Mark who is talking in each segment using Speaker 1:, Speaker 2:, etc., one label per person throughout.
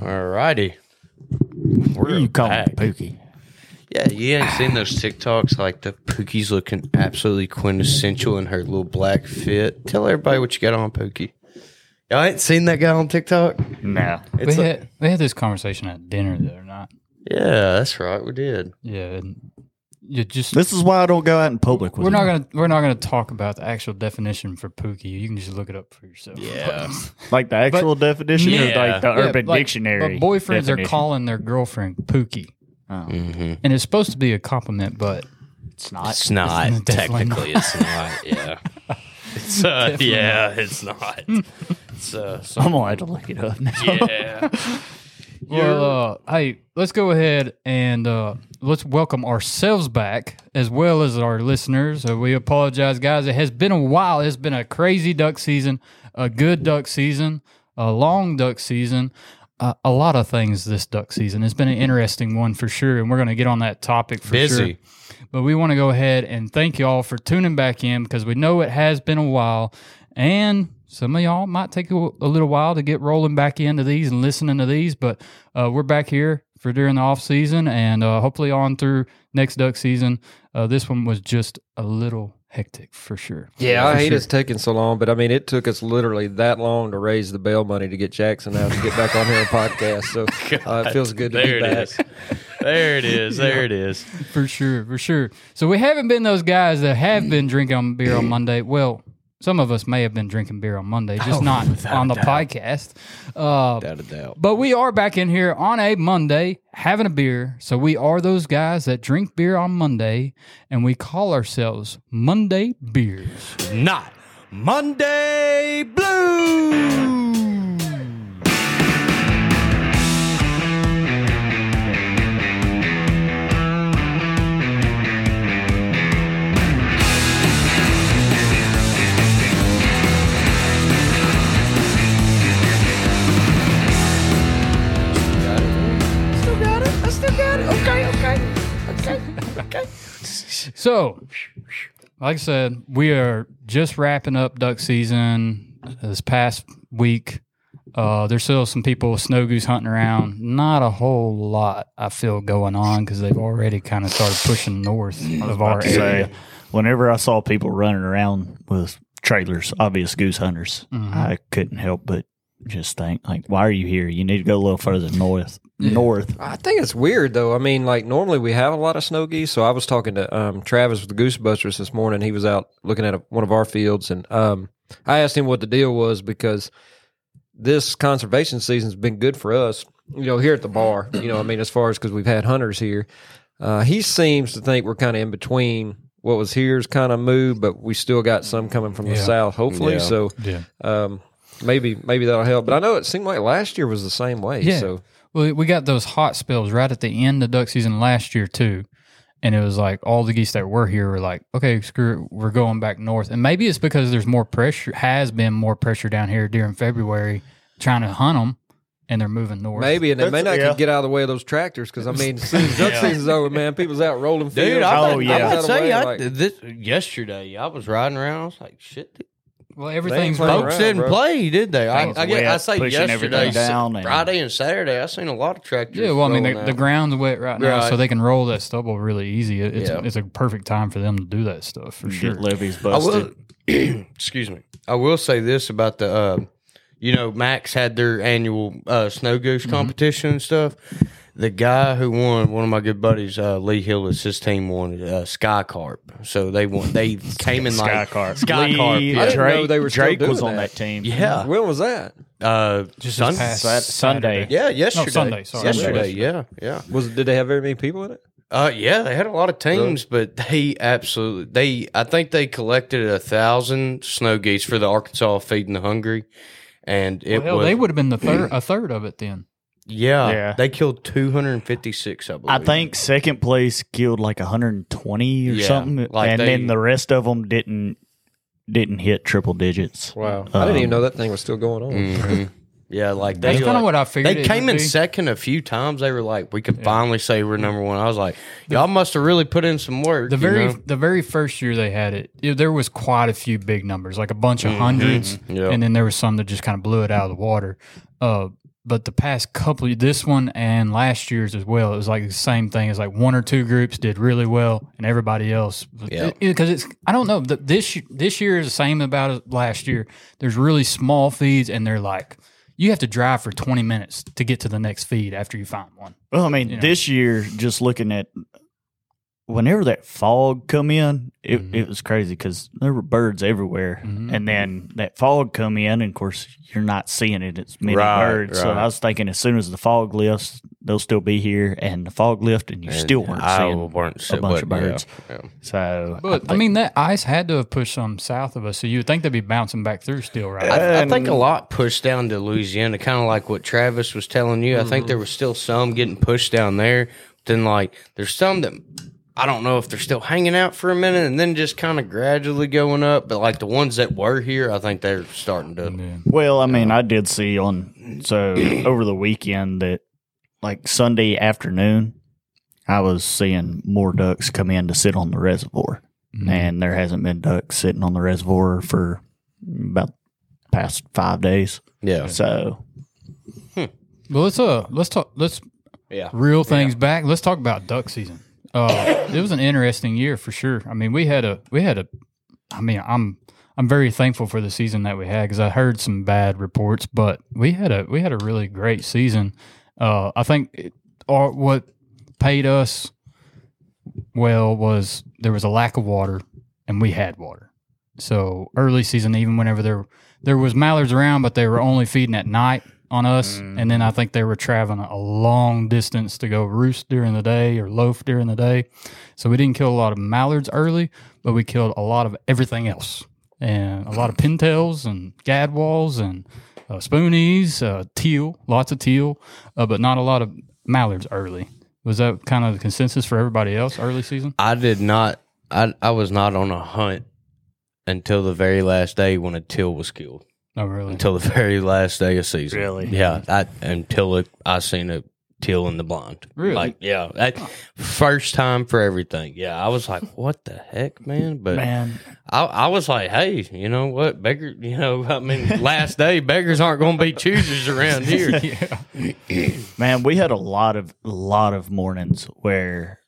Speaker 1: All righty. We're
Speaker 2: you call
Speaker 1: back.
Speaker 2: Pookie?
Speaker 1: Yeah, you ain't seen those TikToks like the Pookie's looking absolutely quintessential in her little black fit. Tell everybody what you got on, Pookie. Y'all ain't seen that guy on TikTok?
Speaker 2: No.
Speaker 3: We
Speaker 1: It's like-
Speaker 3: had we had this conversation at dinner the other night.
Speaker 1: yeah, that's right. We did.
Speaker 3: Yeah, and you just
Speaker 2: This is why I don't go out in public with
Speaker 3: we're not
Speaker 2: him.
Speaker 3: gonna we're not gonna talk about the actual definition for Pookie. You can just look it up for yourself.
Speaker 1: Yeah.
Speaker 2: like the actual definition or
Speaker 1: Yeah.
Speaker 2: like the
Speaker 3: Yeah,
Speaker 2: Urban
Speaker 3: like,
Speaker 2: Dictionary.
Speaker 3: But boyfriends are calling their girlfriend Pookie,
Speaker 2: Oh,
Speaker 1: Mm-hmm.
Speaker 3: and it's supposed to be a compliment, but
Speaker 2: it's not.
Speaker 1: It's not.
Speaker 3: It's definitely
Speaker 1: Technically, it's not. Yeah. It's uh,
Speaker 3: Definitely
Speaker 1: yeah, it's not. It's uh, so-
Speaker 2: I'm gonna have to look it up now.
Speaker 1: yeah.
Speaker 3: Well, uh, hey, let's go ahead and uh, let's welcome ourselves back as well as our listeners. Uh, we apologize, guys. It has been a while. It's been a crazy duck season, a good duck season, a long duck season, uh, a lot of things this duck season. It's been an interesting one for sure, and we're going to get on that topic for
Speaker 1: Busy.
Speaker 3: sure. But we want to go ahead and thank y'all for tuning back in because we know it has been a while. And some of y'all might take a, a little while to get rolling back into these and listening to these. But uh, we're back here for during the off season and uh, hopefully on through next duck season. Uh, this one was just a little hectic for sure.
Speaker 4: Yeah, I hate
Speaker 3: sure.
Speaker 4: it's taking so long, but I mean, it took us literally that long to raise the bail money to get Jackson out to get back on here and podcast. So uh, it feels good to
Speaker 1: there
Speaker 4: be
Speaker 1: it
Speaker 4: back.
Speaker 1: is. There it is. There it is.
Speaker 3: For sure, for sure. So we haven't been those guys that have been drinking beer on Monday. Well, some of us may have been drinking beer on Monday, just not on the podcast. Uh,
Speaker 1: Without a doubt.
Speaker 3: But we are back in here on a Monday having a beer. So we are those guys that drink beer on Monday and we call ourselves Monday Beers.
Speaker 1: Not Monday Blue.
Speaker 3: So, like I said, we are just wrapping up duck season this past week. Uh, there's still some people with snow goose hunting around. Not a whole lot, I feel, going on because they've already kind of started pushing north of our
Speaker 2: to
Speaker 3: area.
Speaker 2: say, whenever I saw people running around with trailers, obvious goose hunters,
Speaker 3: Mm-hmm.
Speaker 2: I couldn't help but just think, like, why are you here? You need to go a little further north. North.
Speaker 4: I think it's weird though. I mean, like normally we have a lot of snow geese. So I was talking to um, Travis with the Goosebusters this morning. He was out looking at a, one of our fields, and um, I asked him what the deal was because this conservation season's been good for us. You know, here at the bar. You know, I mean, as far as because we've had hunters here, uh, he seems to think we're kind of in between. What was here's kind of moved, but we still got some coming from the
Speaker 3: Yeah.
Speaker 4: south. Hopefully,
Speaker 1: Yeah.
Speaker 4: so
Speaker 3: Yeah.
Speaker 4: um, maybe maybe that'll help. But I know it seemed like last year was the same way.
Speaker 3: Yeah.
Speaker 4: So
Speaker 3: Well, we got those hot spells right at the end of duck season last year too, and it was like all the geese that were here were like, okay, screw it, we're going back north. And maybe it's because there's more pressure, has been more pressure down here during February trying to hunt them, and they're moving north.
Speaker 4: Maybe, and they may not
Speaker 2: yeah.
Speaker 4: get out of the way of those tractors because I mean, as soon as duck season's over, man, people's out rolling fields.
Speaker 1: Dude, I
Speaker 2: Oh,
Speaker 1: was,
Speaker 2: yeah.
Speaker 1: I
Speaker 4: Out
Speaker 1: would
Speaker 4: of the
Speaker 1: say
Speaker 4: way,
Speaker 1: I,
Speaker 4: like-
Speaker 1: this, yesterday I was riding around. I was like, shit,
Speaker 3: Well, everything's
Speaker 4: playing
Speaker 3: rolling.
Speaker 1: folks
Speaker 4: around,
Speaker 1: didn't
Speaker 4: bro.
Speaker 1: play, did they? I,
Speaker 2: Things
Speaker 1: I, guess,
Speaker 2: wet,
Speaker 1: I say
Speaker 2: pushing
Speaker 1: yesterday,
Speaker 2: everything down and-
Speaker 1: Friday and Saturday. I seen a lot of tractors.
Speaker 3: Yeah, well, I mean,
Speaker 1: rolling
Speaker 3: the, the
Speaker 1: out.
Speaker 3: ground's wet right now,
Speaker 1: Right.
Speaker 3: so they can roll that stubble really easy. It- It's
Speaker 1: Yeah.
Speaker 3: it's a perfect time for them to do that stuff for sure.
Speaker 2: Get levees
Speaker 1: I
Speaker 2: busted.
Speaker 1: will, excuse me. I will say this about the, uh, you know, Max had their annual uh, snow goose
Speaker 3: Mm-hmm.
Speaker 1: competition and stuff. The guy who won, one of my good buddies, uh, Lee Hillis, his team won uh, Sky Carp. So they won. They came in like
Speaker 2: Skycarp.
Speaker 1: Sky
Speaker 2: Lee,
Speaker 1: Carp.
Speaker 4: I didn't
Speaker 2: Drake,
Speaker 4: know they were still
Speaker 2: Drake was
Speaker 4: doing
Speaker 2: on
Speaker 4: that.
Speaker 2: that team.
Speaker 1: yeah.
Speaker 4: when was that?
Speaker 1: Uh,
Speaker 3: Just
Speaker 1: Sun-
Speaker 3: this past
Speaker 2: Sat- Sunday.
Speaker 3: Saturday.
Speaker 1: yeah, yesterday.
Speaker 3: Sunday, sorry.
Speaker 1: Yesterday, yeah, yeah.
Speaker 4: Was did they have very many people in it?
Speaker 1: Uh, yeah, they had a lot of teams, but they absolutely they. I think they collected a thousand snow geese for the Arkansas feeding the hungry, and it
Speaker 3: Well, hell,
Speaker 1: was
Speaker 3: they would have been the third, a third of it then.
Speaker 1: Yeah,
Speaker 2: Yeah.
Speaker 1: they killed two hundred and fifty six. I believe.
Speaker 2: I think second place killed like 120 or
Speaker 1: Yeah,
Speaker 2: something,
Speaker 1: like
Speaker 2: and
Speaker 1: they-
Speaker 2: then the rest of them didn't didn't hit triple digits.
Speaker 4: Wow, I didn't even
Speaker 2: Um,
Speaker 4: know that thing was still going on.
Speaker 1: Mhm. Yeah, like they
Speaker 3: That's kind of
Speaker 1: like-
Speaker 3: what I figured.
Speaker 1: They
Speaker 3: it
Speaker 1: came
Speaker 3: would
Speaker 1: in
Speaker 3: be.
Speaker 1: second a few times. They were like, "We can finally say we're number one." I was like, "Y'all must have really put in some work."
Speaker 3: The
Speaker 1: you
Speaker 3: very
Speaker 1: know?
Speaker 3: the very first year they had it, it- there was quite a few big numbers, like a bunch of hundreds,
Speaker 1: Yeah.
Speaker 3: and then there was some that just kind of blew it out of the water. Uh, but the past couple, this one and last year's as well, it was like the same thing. It's like one or two groups did really well, and everybody else,
Speaker 1: Yeah.
Speaker 3: because it's I don't know. the- This this year is the same about last year. There's really small feeds, and they're like you have to drive for 20 minutes to get to the next feed after you find one.
Speaker 2: Well, I mean,
Speaker 3: You know.
Speaker 2: this year, just looking at whenever that fog come in, it,
Speaker 3: Mm-hmm.
Speaker 2: it was crazy because there were birds everywhere, and then that fog come in, and of course you're not seeing it. It's many
Speaker 1: Right,
Speaker 2: birds, so. I was thinking as soon as the fog lifts, they'll still be here, and the fog lift, and you still weren't
Speaker 1: I
Speaker 2: seeing
Speaker 1: weren't
Speaker 2: a bunch of
Speaker 1: but, yeah,
Speaker 2: birds.
Speaker 1: yeah.
Speaker 2: So,
Speaker 3: But I,
Speaker 2: think-
Speaker 3: mean, that ice had to have pushed some south of us, so you would think they'd be bouncing back through still, right?
Speaker 1: I, I think a lot pushed down to Louisiana, kind of like what Travis was telling you. I think there was still some getting pushed down there. Then, like, there's some that I don't know if they're still hanging out for a minute and then just kind of gradually going up. But like the ones that were here, I think they're starting to.
Speaker 2: Well, I mean, I did see on so over the weekend that like Sunday afternoon, I was seeing more ducks come in to sit on the reservoir, and there hasn't been ducks sitting on the reservoir for about past five days.
Speaker 1: Yeah,
Speaker 2: So
Speaker 3: Well, let's uh, let's talk. Let's
Speaker 1: yeah.
Speaker 3: reel things back. Let's talk about duck season. Uh, it was an interesting year for sure. I mean, we had a we had a. I mean, I'm I'm very thankful for the season that we had because I heard some bad reports, but we had a we had a really great season. Uh, I think it, what paid us well was there was a lack of water and we had water. So early season, even whenever there there was mallards around, but they were only feeding at night on us, and then I think they were traveling a long distance to go roost during the day or loaf during the day. So we didn't kill a lot of mallards early, but we killed a lot of everything else, and a lot of pintails and gadwalls and uh, spoonies, uh, teal, lots of teal, uh, but not a lot of mallards early. Was that kind of the consensus for everybody else early season?
Speaker 1: I did not. I I was not on a hunt until the very last day when a teal was killed.
Speaker 3: Oh, really?
Speaker 1: Until the very last day of season.
Speaker 2: Really?
Speaker 1: Yeah. I, until it, I seen a teal in the blind.
Speaker 3: Really?
Speaker 1: Like yeah. That, first time for everything. Yeah. I was like, what the heck, man? But
Speaker 2: man,
Speaker 1: I, I was like, hey, you know what, beggar? You know, I mean, last day beggars aren't going to be choosers around here.
Speaker 3: yeah.
Speaker 2: man, we had a lot of lot of mornings where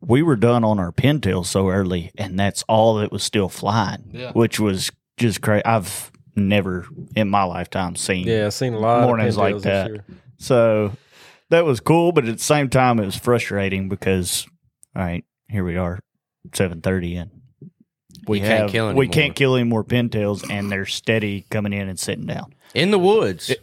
Speaker 2: we were done on our pintails so early, and that's all that was still flying,
Speaker 3: Yeah.
Speaker 2: which was just crazy. I've never in my lifetime seen
Speaker 4: Yeah, I've seen a lot
Speaker 2: mornings
Speaker 4: of
Speaker 2: like that. So that was cool, but at the same time, it was frustrating because, all right, here we are, seven thirty, and we
Speaker 1: You can't
Speaker 2: have
Speaker 1: kill
Speaker 2: we can't kill any more pintails, and they're steady coming in and sitting down.
Speaker 1: In the woods.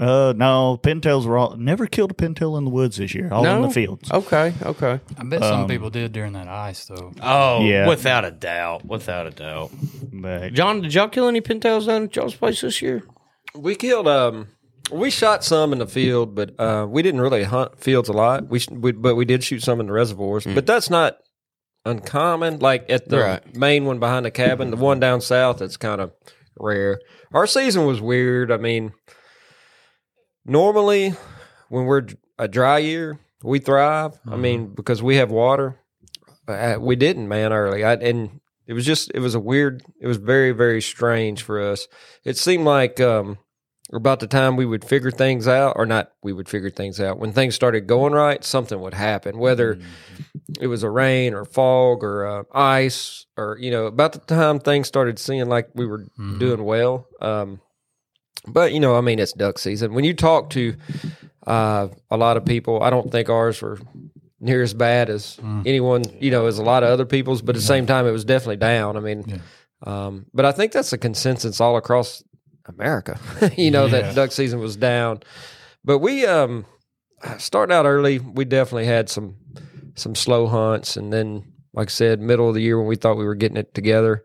Speaker 2: Uh, no, pintails were all never killed a pintail in the woods this year, all in
Speaker 1: No?
Speaker 2: the fields.
Speaker 1: Okay. Okay.
Speaker 3: I bet some
Speaker 2: Um,
Speaker 3: people did during that ice, though.
Speaker 1: Oh,
Speaker 2: Yeah.
Speaker 1: without a doubt. Without a doubt.
Speaker 2: But
Speaker 1: John, did y'all kill any pintails down at y'all's place this year?
Speaker 4: We killed. Um, we shot some in the field, but uh, we didn't really hunt fields a lot. We, sh- we but we did shoot some in the reservoirs. But that's not uncommon. Like at the
Speaker 1: Right.
Speaker 4: main one behind the cabin, the one down south, that's kind of rare. Our season was weird. I mean, normally when we're a dry year, we thrive. I mean, because we have water. Uh, we didn't, man, early. I, and it was just, it was a weird, it was very, very strange for us. It seemed like um, about the time we would figure things out, or not, we would figure things out. When things started going right, something would happen, whether it was a rain or fog or uh, ice, or, you know, about the time things started seeming like we were doing well. Um, but, you know, I mean, it's duck season. When you talk to uh, a lot of people, I don't think ours were near as bad as anyone, you know, as a lot of other people's, but at the same time, it was definitely down. I mean, um, but I think that's a consensus all across America, you know,
Speaker 3: Yeah.
Speaker 4: that duck season was down. But we, um, starting out early, we definitely had some, some slow hunts. And then, like I said, middle of the year when we thought we were getting it together,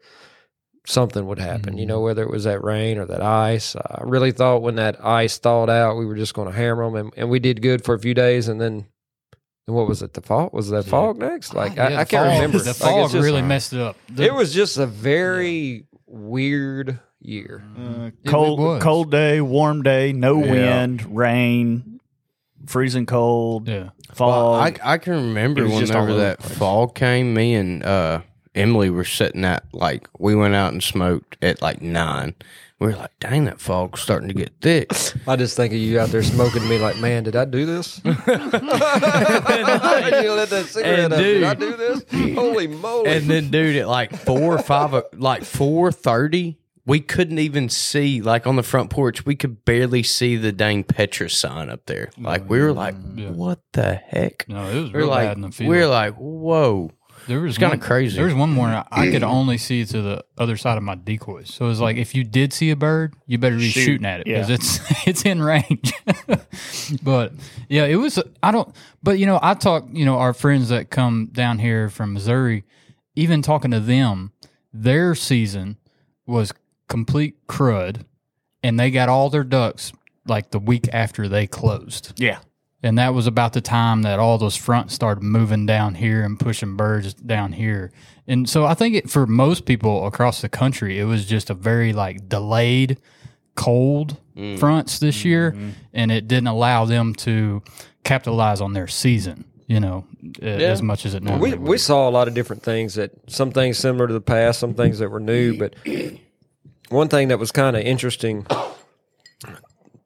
Speaker 4: something would happen, you know, whether it was that rain or that ice. I really thought when that ice thawed out, we were just going to hammer them. And, and we did good for a few days. And then, and what was it? The fog? Was that fog next? Like,
Speaker 3: Yeah,
Speaker 4: I, I can't
Speaker 3: fog-
Speaker 4: remember.
Speaker 3: The
Speaker 4: Like, it's
Speaker 3: fog
Speaker 4: just-
Speaker 3: really messed it up. The-
Speaker 4: it was just a very weird year.
Speaker 2: uh, cold, cold day, warm day, no
Speaker 1: Yeah.
Speaker 2: wind, rain, freezing cold,
Speaker 3: yeah.
Speaker 2: fog.
Speaker 1: Well, I, I can remember
Speaker 2: It was just all
Speaker 1: whenever that
Speaker 2: the place.
Speaker 1: fall came, me and uh, Emily were sitting at like we went out and smoked at like nine. We were like, dang, that fog's starting to get thick.
Speaker 4: I just think of you out there smoking to me like, man, did I do this? you let that cigarette
Speaker 1: And
Speaker 4: up. Did I do this? Holy moly.
Speaker 1: and then, dude, at like four or five like four thirty, we couldn't even see. Like on the front porch, we could barely see the dang Petra sign up there. Like we were like,
Speaker 3: Yeah.
Speaker 1: what the heck?
Speaker 3: No, it was
Speaker 1: We We're
Speaker 3: real
Speaker 1: like,
Speaker 3: bad in the field.
Speaker 1: we we're like, whoa.
Speaker 3: There was
Speaker 1: kinda
Speaker 3: one-
Speaker 1: crazy.
Speaker 3: There was one morning I could mm. only see to the other side of my decoys. So it was like if you did see a bird, you better be
Speaker 2: Shoot.
Speaker 3: shooting at it because
Speaker 2: Yeah.
Speaker 3: it's it's in range. but yeah, it was. I don't. But you know, I talk. You know, our friends that come down here from Missouri, even talking to them, their season was complete crud, and they got all their ducks like the week after they closed.
Speaker 2: Yeah.
Speaker 3: And that was about the time that all those fronts started moving down here and pushing birds down here. And so I think it, for most people across the country, it was just a very like delayed cold mm. fronts this year. Mm-hmm. And it didn't allow them to capitalize on their season, you know, a- as much as it normally
Speaker 4: we,
Speaker 3: would.
Speaker 4: we saw a lot of different things that some things similar to the past, some things that were new. But one thing that was kind of interesting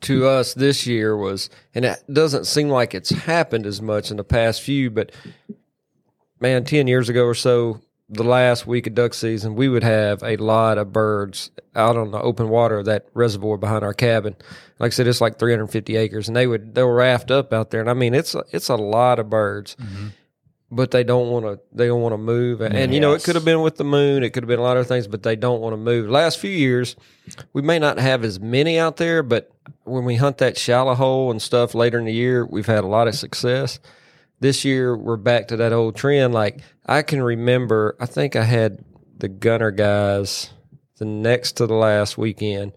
Speaker 4: to us this year was, and it doesn't seem like it's happened as much in the past few, but man, 10 years ago or so, the last week of duck season, we would have a lot of birds out on the open water of that reservoir behind our cabin. Like I said, it's like 350 acres, and they would they were raft up out there, and I mean it's a, it's a lot of birds, mm-hmm. But they don't want to they don't want to move, and you know it could have been with the moon, it could have been a lot of things, but they don't want to move. Last few years, we may not have as many out there, but when we hunt that shallow hole and stuff later in the year, we've had a lot of success this year we're back to that old trend. Like I can remember, I think I had the gunner guys the next to the last weekend,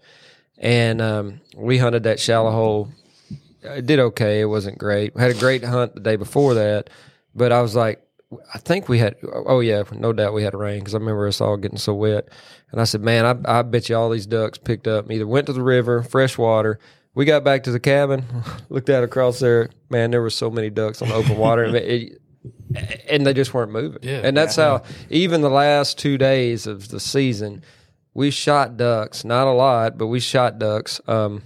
Speaker 4: and um, we hunted that shallow hole. It did okay. It wasn't great. We had a great hunt the day before that, but I was like, I think we had. Oh yeah, no doubt we had rain because I remember us all getting so wet. And I said, man, I, I bet you all these ducks picked up. Either went to the river, fresh water. We got back to the cabin, looked out across there. Man, there were so many ducks on the open water, and, it, and they just weren't moving.
Speaker 3: Yeah.
Speaker 4: and that's how even the last two days of the season, we shot ducks. Not a lot, but we shot ducks. Um,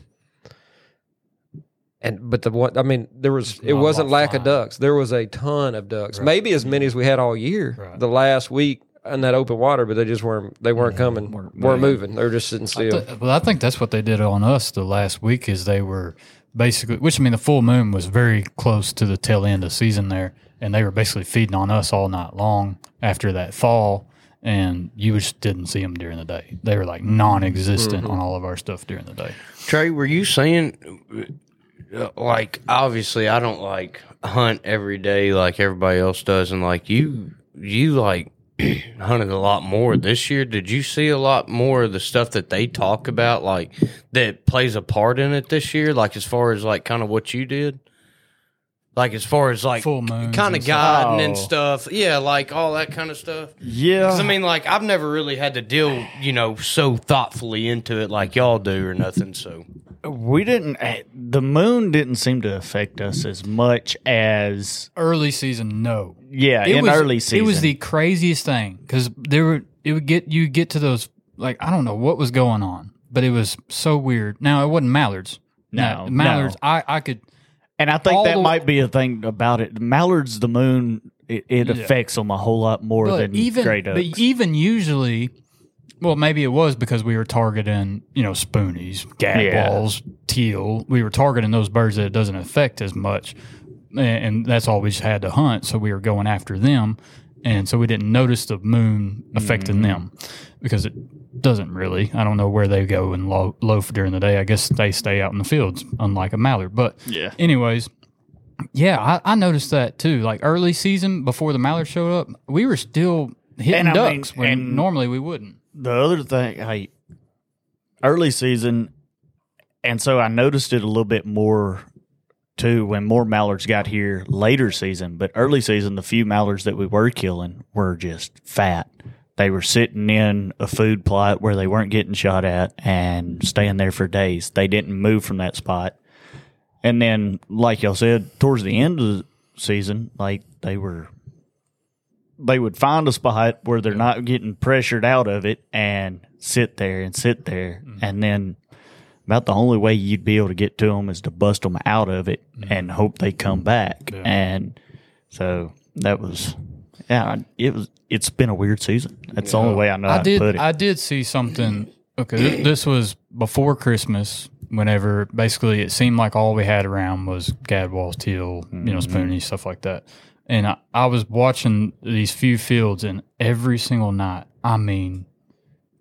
Speaker 4: and but the one, I mean, there was it wasn't
Speaker 3: lot
Speaker 4: lack of ducks. There was a ton of ducks, maybe as many as we had all year.
Speaker 3: Right.
Speaker 4: The last week in that open water, but they just weren't they weren't coming, weren't, moving. They were just sitting still.
Speaker 3: Th- well, I think that's what they did on us the last week is they were basically, which I mean, the full moon was very close to the tail end of season there, and they were basically feeding on us all night long after that fall, and you just didn't see them during the day. They were like non-existent mm-hmm. on all of our stuff during the day.
Speaker 1: Trey, were you saying, like, obviously, I don't like hunt every day like everybody else does, and like you, you like hunted a lot more this year. Did you see a lot more of the stuff that they talk about, like that plays a part in it this year? Like as far as like kind of what you did, like as far as like kind of guiding and
Speaker 2: Oh.
Speaker 1: stuff, yeah, like all that kind of stuff.
Speaker 2: Yeah,
Speaker 1: I mean, like I've never really had to deal, you know, so thoughtfully into it like y'all do or nothing. So
Speaker 2: we didn't. eh, The moon didn't seem to affect us as much as
Speaker 3: Early season, no.
Speaker 2: yeah
Speaker 3: It
Speaker 2: in
Speaker 3: was,
Speaker 2: early season.
Speaker 3: It was the craziest thing because there were it would get you get to those like I don't know what was going on, but it was so weird. Now it wasn't mallards.
Speaker 2: No,
Speaker 3: Now, mallards.
Speaker 2: no.
Speaker 3: I I could
Speaker 2: and I think that
Speaker 3: the-
Speaker 2: might be a thing about it. Mallards, the moon, it, it affects them a whole lot more
Speaker 3: but
Speaker 2: than
Speaker 3: even but even usually, well, maybe it was because we were targeting you know spoonies, gag
Speaker 2: Yeah.
Speaker 3: teal. We were targeting those birds that it doesn't affect as much, and, that's all we just had to hunt. So we were going after them, and so we didn't notice the moon affecting
Speaker 2: Mm-hmm.
Speaker 3: them because it doesn't really. I don't know where they go and lo- loaf during the day. I guess they stay out in the fields, unlike a mallard. But
Speaker 2: Yeah.
Speaker 3: anyways. Yeah, I, I noticed that too. Like early season, before the mallard showed up, we were still hitting
Speaker 2: And I mean-
Speaker 3: ducks when
Speaker 2: and-
Speaker 3: normally we wouldn't.
Speaker 2: The other thing, I early season, and so I noticed it a little bit more too when more mallards got here later season. But early season, the few mallards that we were killing were just fat. They were sitting in a food plot where they weren't getting shot at and staying there for days. They didn't move from that spot. And then, like y'all said, towards the end of the season, like they were they would find a spot where they're not getting pressured out of it and sit there and sit there,
Speaker 3: Mm.
Speaker 2: and then about the only way you'd be able to get to them is to bust them out of it and hope they come back.
Speaker 3: Mm. Yeah.
Speaker 2: And so that was, yeah, it was. It's been a weird season. That's the only way I know
Speaker 3: I did. I did see something. Okay, this was before Christmas. Whenever basically it seemed like all we had around was gadwalls, teal, you know, spoonies, stuff like that. And I, I was watching these few fields, and every single night, I mean,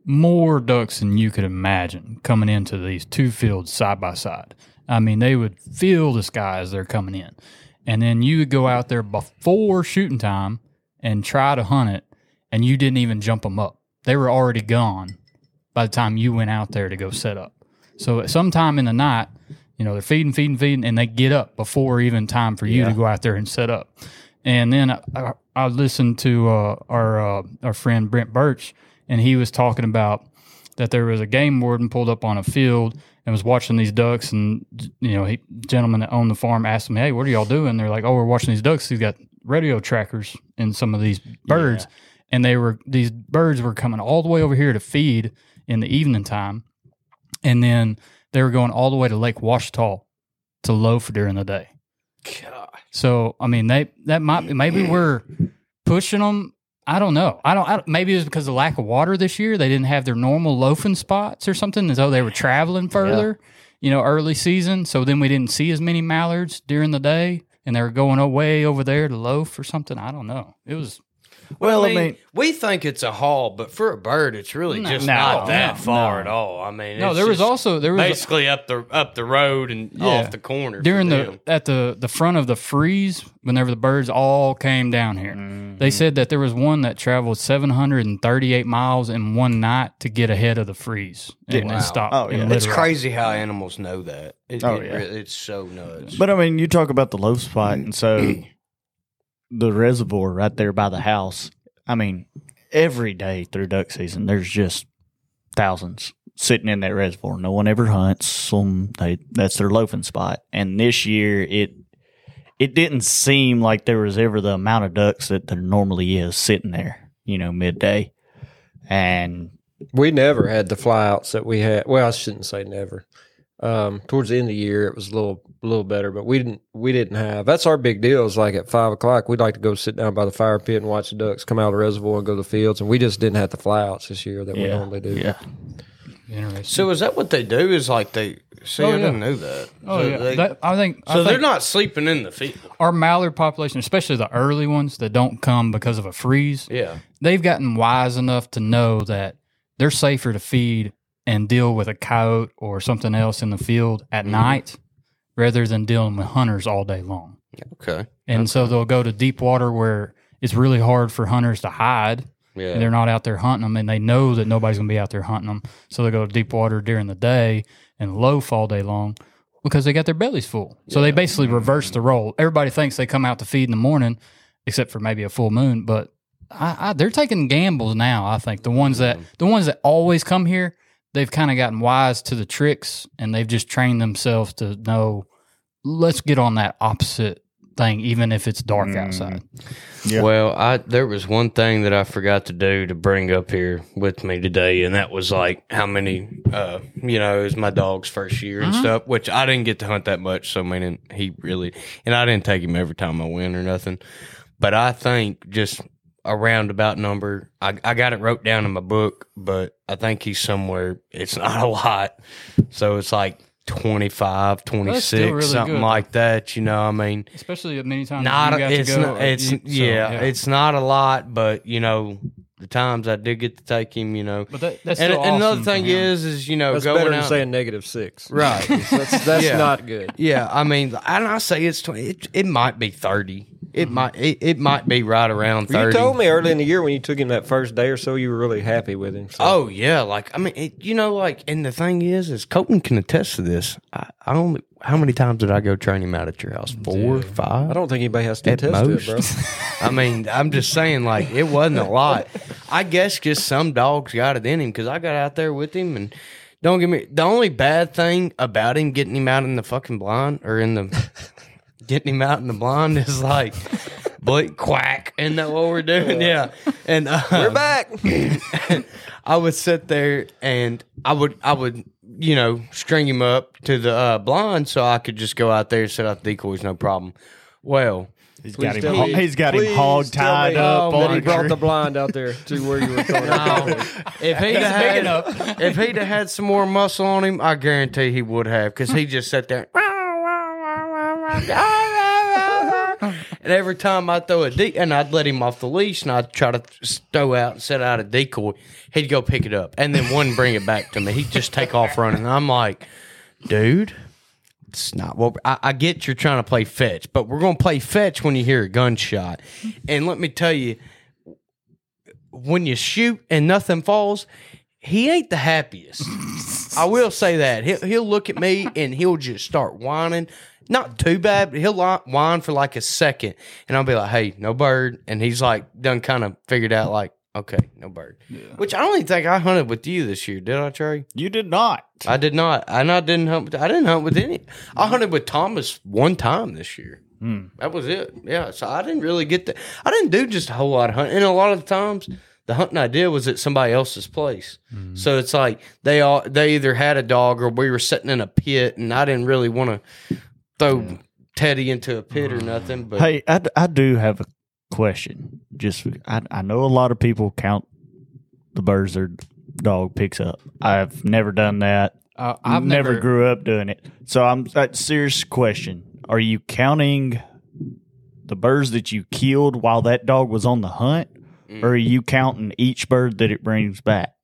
Speaker 3: more ducks than you could imagine coming into these two fields side by side. I mean, they would fill the sky as they're coming in. And then you would go out there before shooting time and try to hunt it, and you didn't even jump them up. They were already gone by the time you went out there to go set up. So at sometime in the night, you know, they're feeding, feeding, feeding, and they get up before even time for you to go out there and set up. And then I, I, I listened to uh, our uh, our friend Brent Birch, and he was talking about that there was a game warden pulled up on a field and was watching these ducks, and you know, he gentleman that owned the farm asked him, "Hey, what are y'all doing?" They're like, "Oh, we're watching these ducks. He's got radio trackers in some of these birds." And they were these birds were coming all the way over here to feed in the evening time, and then they were going all the way to Lake Ouachita to loaf during the day.
Speaker 1: God.
Speaker 3: So I mean, they that might maybe we're pushing them. I don't know. I don't. I, maybe it's because of lack of water this year. They didn't have their normal loafing spots or something, as though they were traveling further. You know, early season. So then we didn't see as many mallards during the day, and they were going away over there to loaf or something. I don't know. It was
Speaker 1: Well, I
Speaker 2: I
Speaker 1: mean,
Speaker 2: mean-
Speaker 1: we think it's a haul, but for a bird, it's really
Speaker 3: No,
Speaker 1: just
Speaker 3: no,
Speaker 1: not that
Speaker 3: no,
Speaker 1: far
Speaker 2: no.
Speaker 1: at all. I mean,
Speaker 3: no.
Speaker 1: it's
Speaker 3: There was also there was
Speaker 1: basically up the up the road and
Speaker 3: Yeah.
Speaker 1: off the corner
Speaker 3: during the at the the front of the freeze whenever the birds all came down here
Speaker 1: Mm-hmm.
Speaker 3: they said that there was one that traveled 738 miles in one night to get ahead of the freeze and,
Speaker 1: Wow.
Speaker 3: and stop
Speaker 2: Oh, yeah.
Speaker 1: It's crazy how animals know that. It,
Speaker 2: Oh,
Speaker 1: it
Speaker 2: yeah.
Speaker 1: re- it's so nuts.
Speaker 2: But I mean, you talk about the low spot, and so the reservoir right there by the house. I mean, every day through duck season, there's just thousands sitting in that reservoir. No one ever hunts them. They that's their loafing spot. And this year, it it didn't seem like there was ever the amount of ducks that there normally is sitting there. You know, midday, and
Speaker 4: We never had the flyouts that we had. Well, I shouldn't say never. Um, towards the end of the year, it was a little, a little better, but we didn't, we didn't have. That's our big deal. Is like at five o'clock, we'd like to go sit down by the fire pit and watch the ducks come out of the reservoir and go to the fields, and we just didn't have the flyouts this year that we
Speaker 2: yeah,
Speaker 4: normally do.
Speaker 2: yeah.
Speaker 3: Interesting.
Speaker 1: so is that what they do? Is like they see?
Speaker 3: Oh,
Speaker 1: I
Speaker 3: yeah.
Speaker 1: didn't know that.
Speaker 3: oh
Speaker 1: so
Speaker 3: yeah
Speaker 1: they-
Speaker 3: That- i think I
Speaker 1: so they're not sleeping in the field.
Speaker 3: our mallard population especially the early ones that don't come because of a freeze
Speaker 1: Yeah.
Speaker 3: they've gotten wise enough to know that they're safer to feed and deal with a coyote or something else in the field at
Speaker 1: Mhm.
Speaker 3: night rather than dealing with hunters all day long.
Speaker 1: Okay.
Speaker 3: And so they'll go to deep water where it's really hard for hunters to hide.
Speaker 1: Yeah.
Speaker 3: And they're not out there hunting them, and they know that nobody's going to be out there hunting them. So they go to deep water during the day and loaf all day long because they got their bellies full. So they basically reverse the role. Everybody thinks they come out to feed in the morning, except for maybe a full moon. But I, I, they're taking gambles now. I think the ones that the ones that always come here, they've kind of gotten wise to the tricks, and they've just trained themselves to know. Let's get on that opposite thing, even if it's dark outside.
Speaker 2: Yeah.
Speaker 1: Well, I there was one thing that I forgot to do to bring up here with me today, and that was like how many, uh, you know, it was my dog's first year and stuff, which I didn't get to hunt that much. So I mean, he really, and I didn't take him every time I went or nothing, but I think just a roundabout number. I, I got it wrote down in my book, but I think he's somewhere. It's not a lot, so it's like 25, 26,
Speaker 3: really
Speaker 1: something
Speaker 3: good.
Speaker 1: like that. You know, I mean
Speaker 3: Especially many times
Speaker 1: not
Speaker 3: you got
Speaker 1: it's
Speaker 3: to go.
Speaker 1: not, it's
Speaker 3: you- so,
Speaker 1: yeah, it's not a lot but you know the times i did get to take him you know
Speaker 3: But that, that's
Speaker 1: and,
Speaker 3: still
Speaker 1: and another thing
Speaker 3: him.
Speaker 1: is is you know
Speaker 4: That's
Speaker 1: going
Speaker 4: better than
Speaker 1: out
Speaker 4: saying negative six.
Speaker 1: right
Speaker 4: That's, that's
Speaker 1: Yeah.
Speaker 4: not good.
Speaker 1: yeah i mean and i say it's 20 it, it might be 30 it might it, it might be right around 30
Speaker 4: You told me early in the year when you took him that first day or so, you were really happy with him. So.
Speaker 1: Oh yeah, like I mean, it, you know, like, and the thing is, is Colton can attest to this. I, I only how many times did I go train him out at your house? Four, five.
Speaker 4: I don't think anybody has to
Speaker 1: at
Speaker 4: attest
Speaker 1: most.
Speaker 4: to it, bro.
Speaker 1: I mean, I'm just saying, like, it wasn't a lot. I guess just some dogs got it in him because I got out there with him and. Don't get me. The only bad thing about him getting him out in the fucking blind or in the getting him out in the blind is like Blake quack, and that what we're doing? Yeah, and uh,
Speaker 4: We're back.
Speaker 1: I would sit there and I would I would you know string him up to the uh, blind so I could just go out there and set out the decoys, no problem. Well,
Speaker 2: He's
Speaker 4: Please
Speaker 2: got him. ho-
Speaker 4: me-
Speaker 2: he's got him hog tied up
Speaker 4: that
Speaker 2: on
Speaker 4: he brought the blind out there to where you were throwing
Speaker 1: No. if he'd had, if he'd have had some more muscle on him, I guarantee he would have because he just sat there. And every time I throw a de- and I'd let him off the leash and I'd try to throw out and set out a decoy, he'd go pick it up and then wouldn't bring it back to me. He'd just take off running. I'm like, dude, it's not what I, I get. You're trying to play fetch, but we're gonna play fetch when you hear a gunshot. And let me tell you, when you shoot and nothing falls, he ain't the happiest. I will say that he'll he'll look at me and he'll just start whining. Not too bad, but he'll whine for like a second, and I'll be like, "Hey, no bird," and he's like, done kind of figured out like, "Okay, no bird." Which I don't even think I hunted with you this year, did I, Trey?
Speaker 2: You did not.
Speaker 1: I did not, and I didn't hunt. With, I didn't hunt with any. I hunted with Thomas one time this year. Hmm. That was it. Yeah, so I didn't really get the. I didn't do just a whole lot of hunting, and a lot of the times the hunting I did was at somebody else's place. Hmm. So it's like they all they either had a dog or we were sitting in a pit, and I didn't really want to throw Teddy into a pit or nothing. But
Speaker 2: Hey, I, I do have a question. Just I, I know a lot of people count the birds their dog picks up. I've never done that.
Speaker 3: Uh,
Speaker 2: I've
Speaker 3: I've
Speaker 2: never,
Speaker 3: never,
Speaker 2: grew up doing it. So I'm that serious question. Are you counting the birds that you killed while that dog was on the hunt? Or are you counting each bird that it brings back?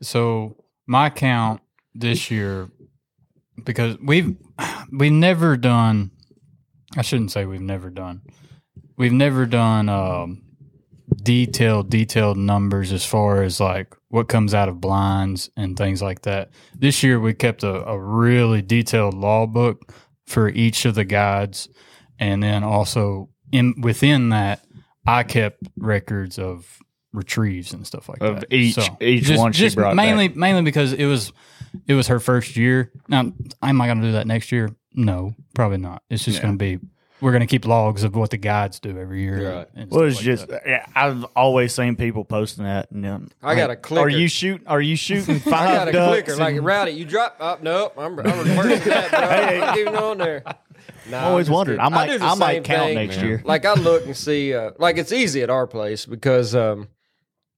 Speaker 3: So my count this year, because we've we've never done. I shouldn't say we've never done. We've never done um, detailed detailed numbers as far as like what comes out of blinds and things like that. This year we kept a, a really detailed law book for each of the guides, and then also in within that, I kept records of retrieves and stuff like
Speaker 2: Of
Speaker 3: that.
Speaker 2: each- each one she brought
Speaker 3: mainly mainly because it was it was her first year. Now, am I going to do that next year? No, probably not. It's just going to be we're going to keep logs of what the guides do every year.
Speaker 1: Right.
Speaker 3: and
Speaker 2: Well, it's
Speaker 3: like
Speaker 2: just
Speaker 3: that.
Speaker 2: yeah, I've always seen people posting that. And um,
Speaker 4: I got
Speaker 2: like,
Speaker 4: a clicker.
Speaker 2: Are you shooting? Are you shooting five?
Speaker 4: I
Speaker 2: five
Speaker 4: got a
Speaker 2: ducks
Speaker 4: clicker. Like,
Speaker 2: and-
Speaker 4: Rowdy, you drop. Oh, nope. I'm, I'm reversing that, bro. I'm keeping on there. Nah,
Speaker 2: I always
Speaker 4: I'm just
Speaker 2: wondered. I might-
Speaker 4: do
Speaker 2: I might count
Speaker 4: thing.
Speaker 2: next year.
Speaker 4: Like, I look and see, uh, like, it's easy at our place because um,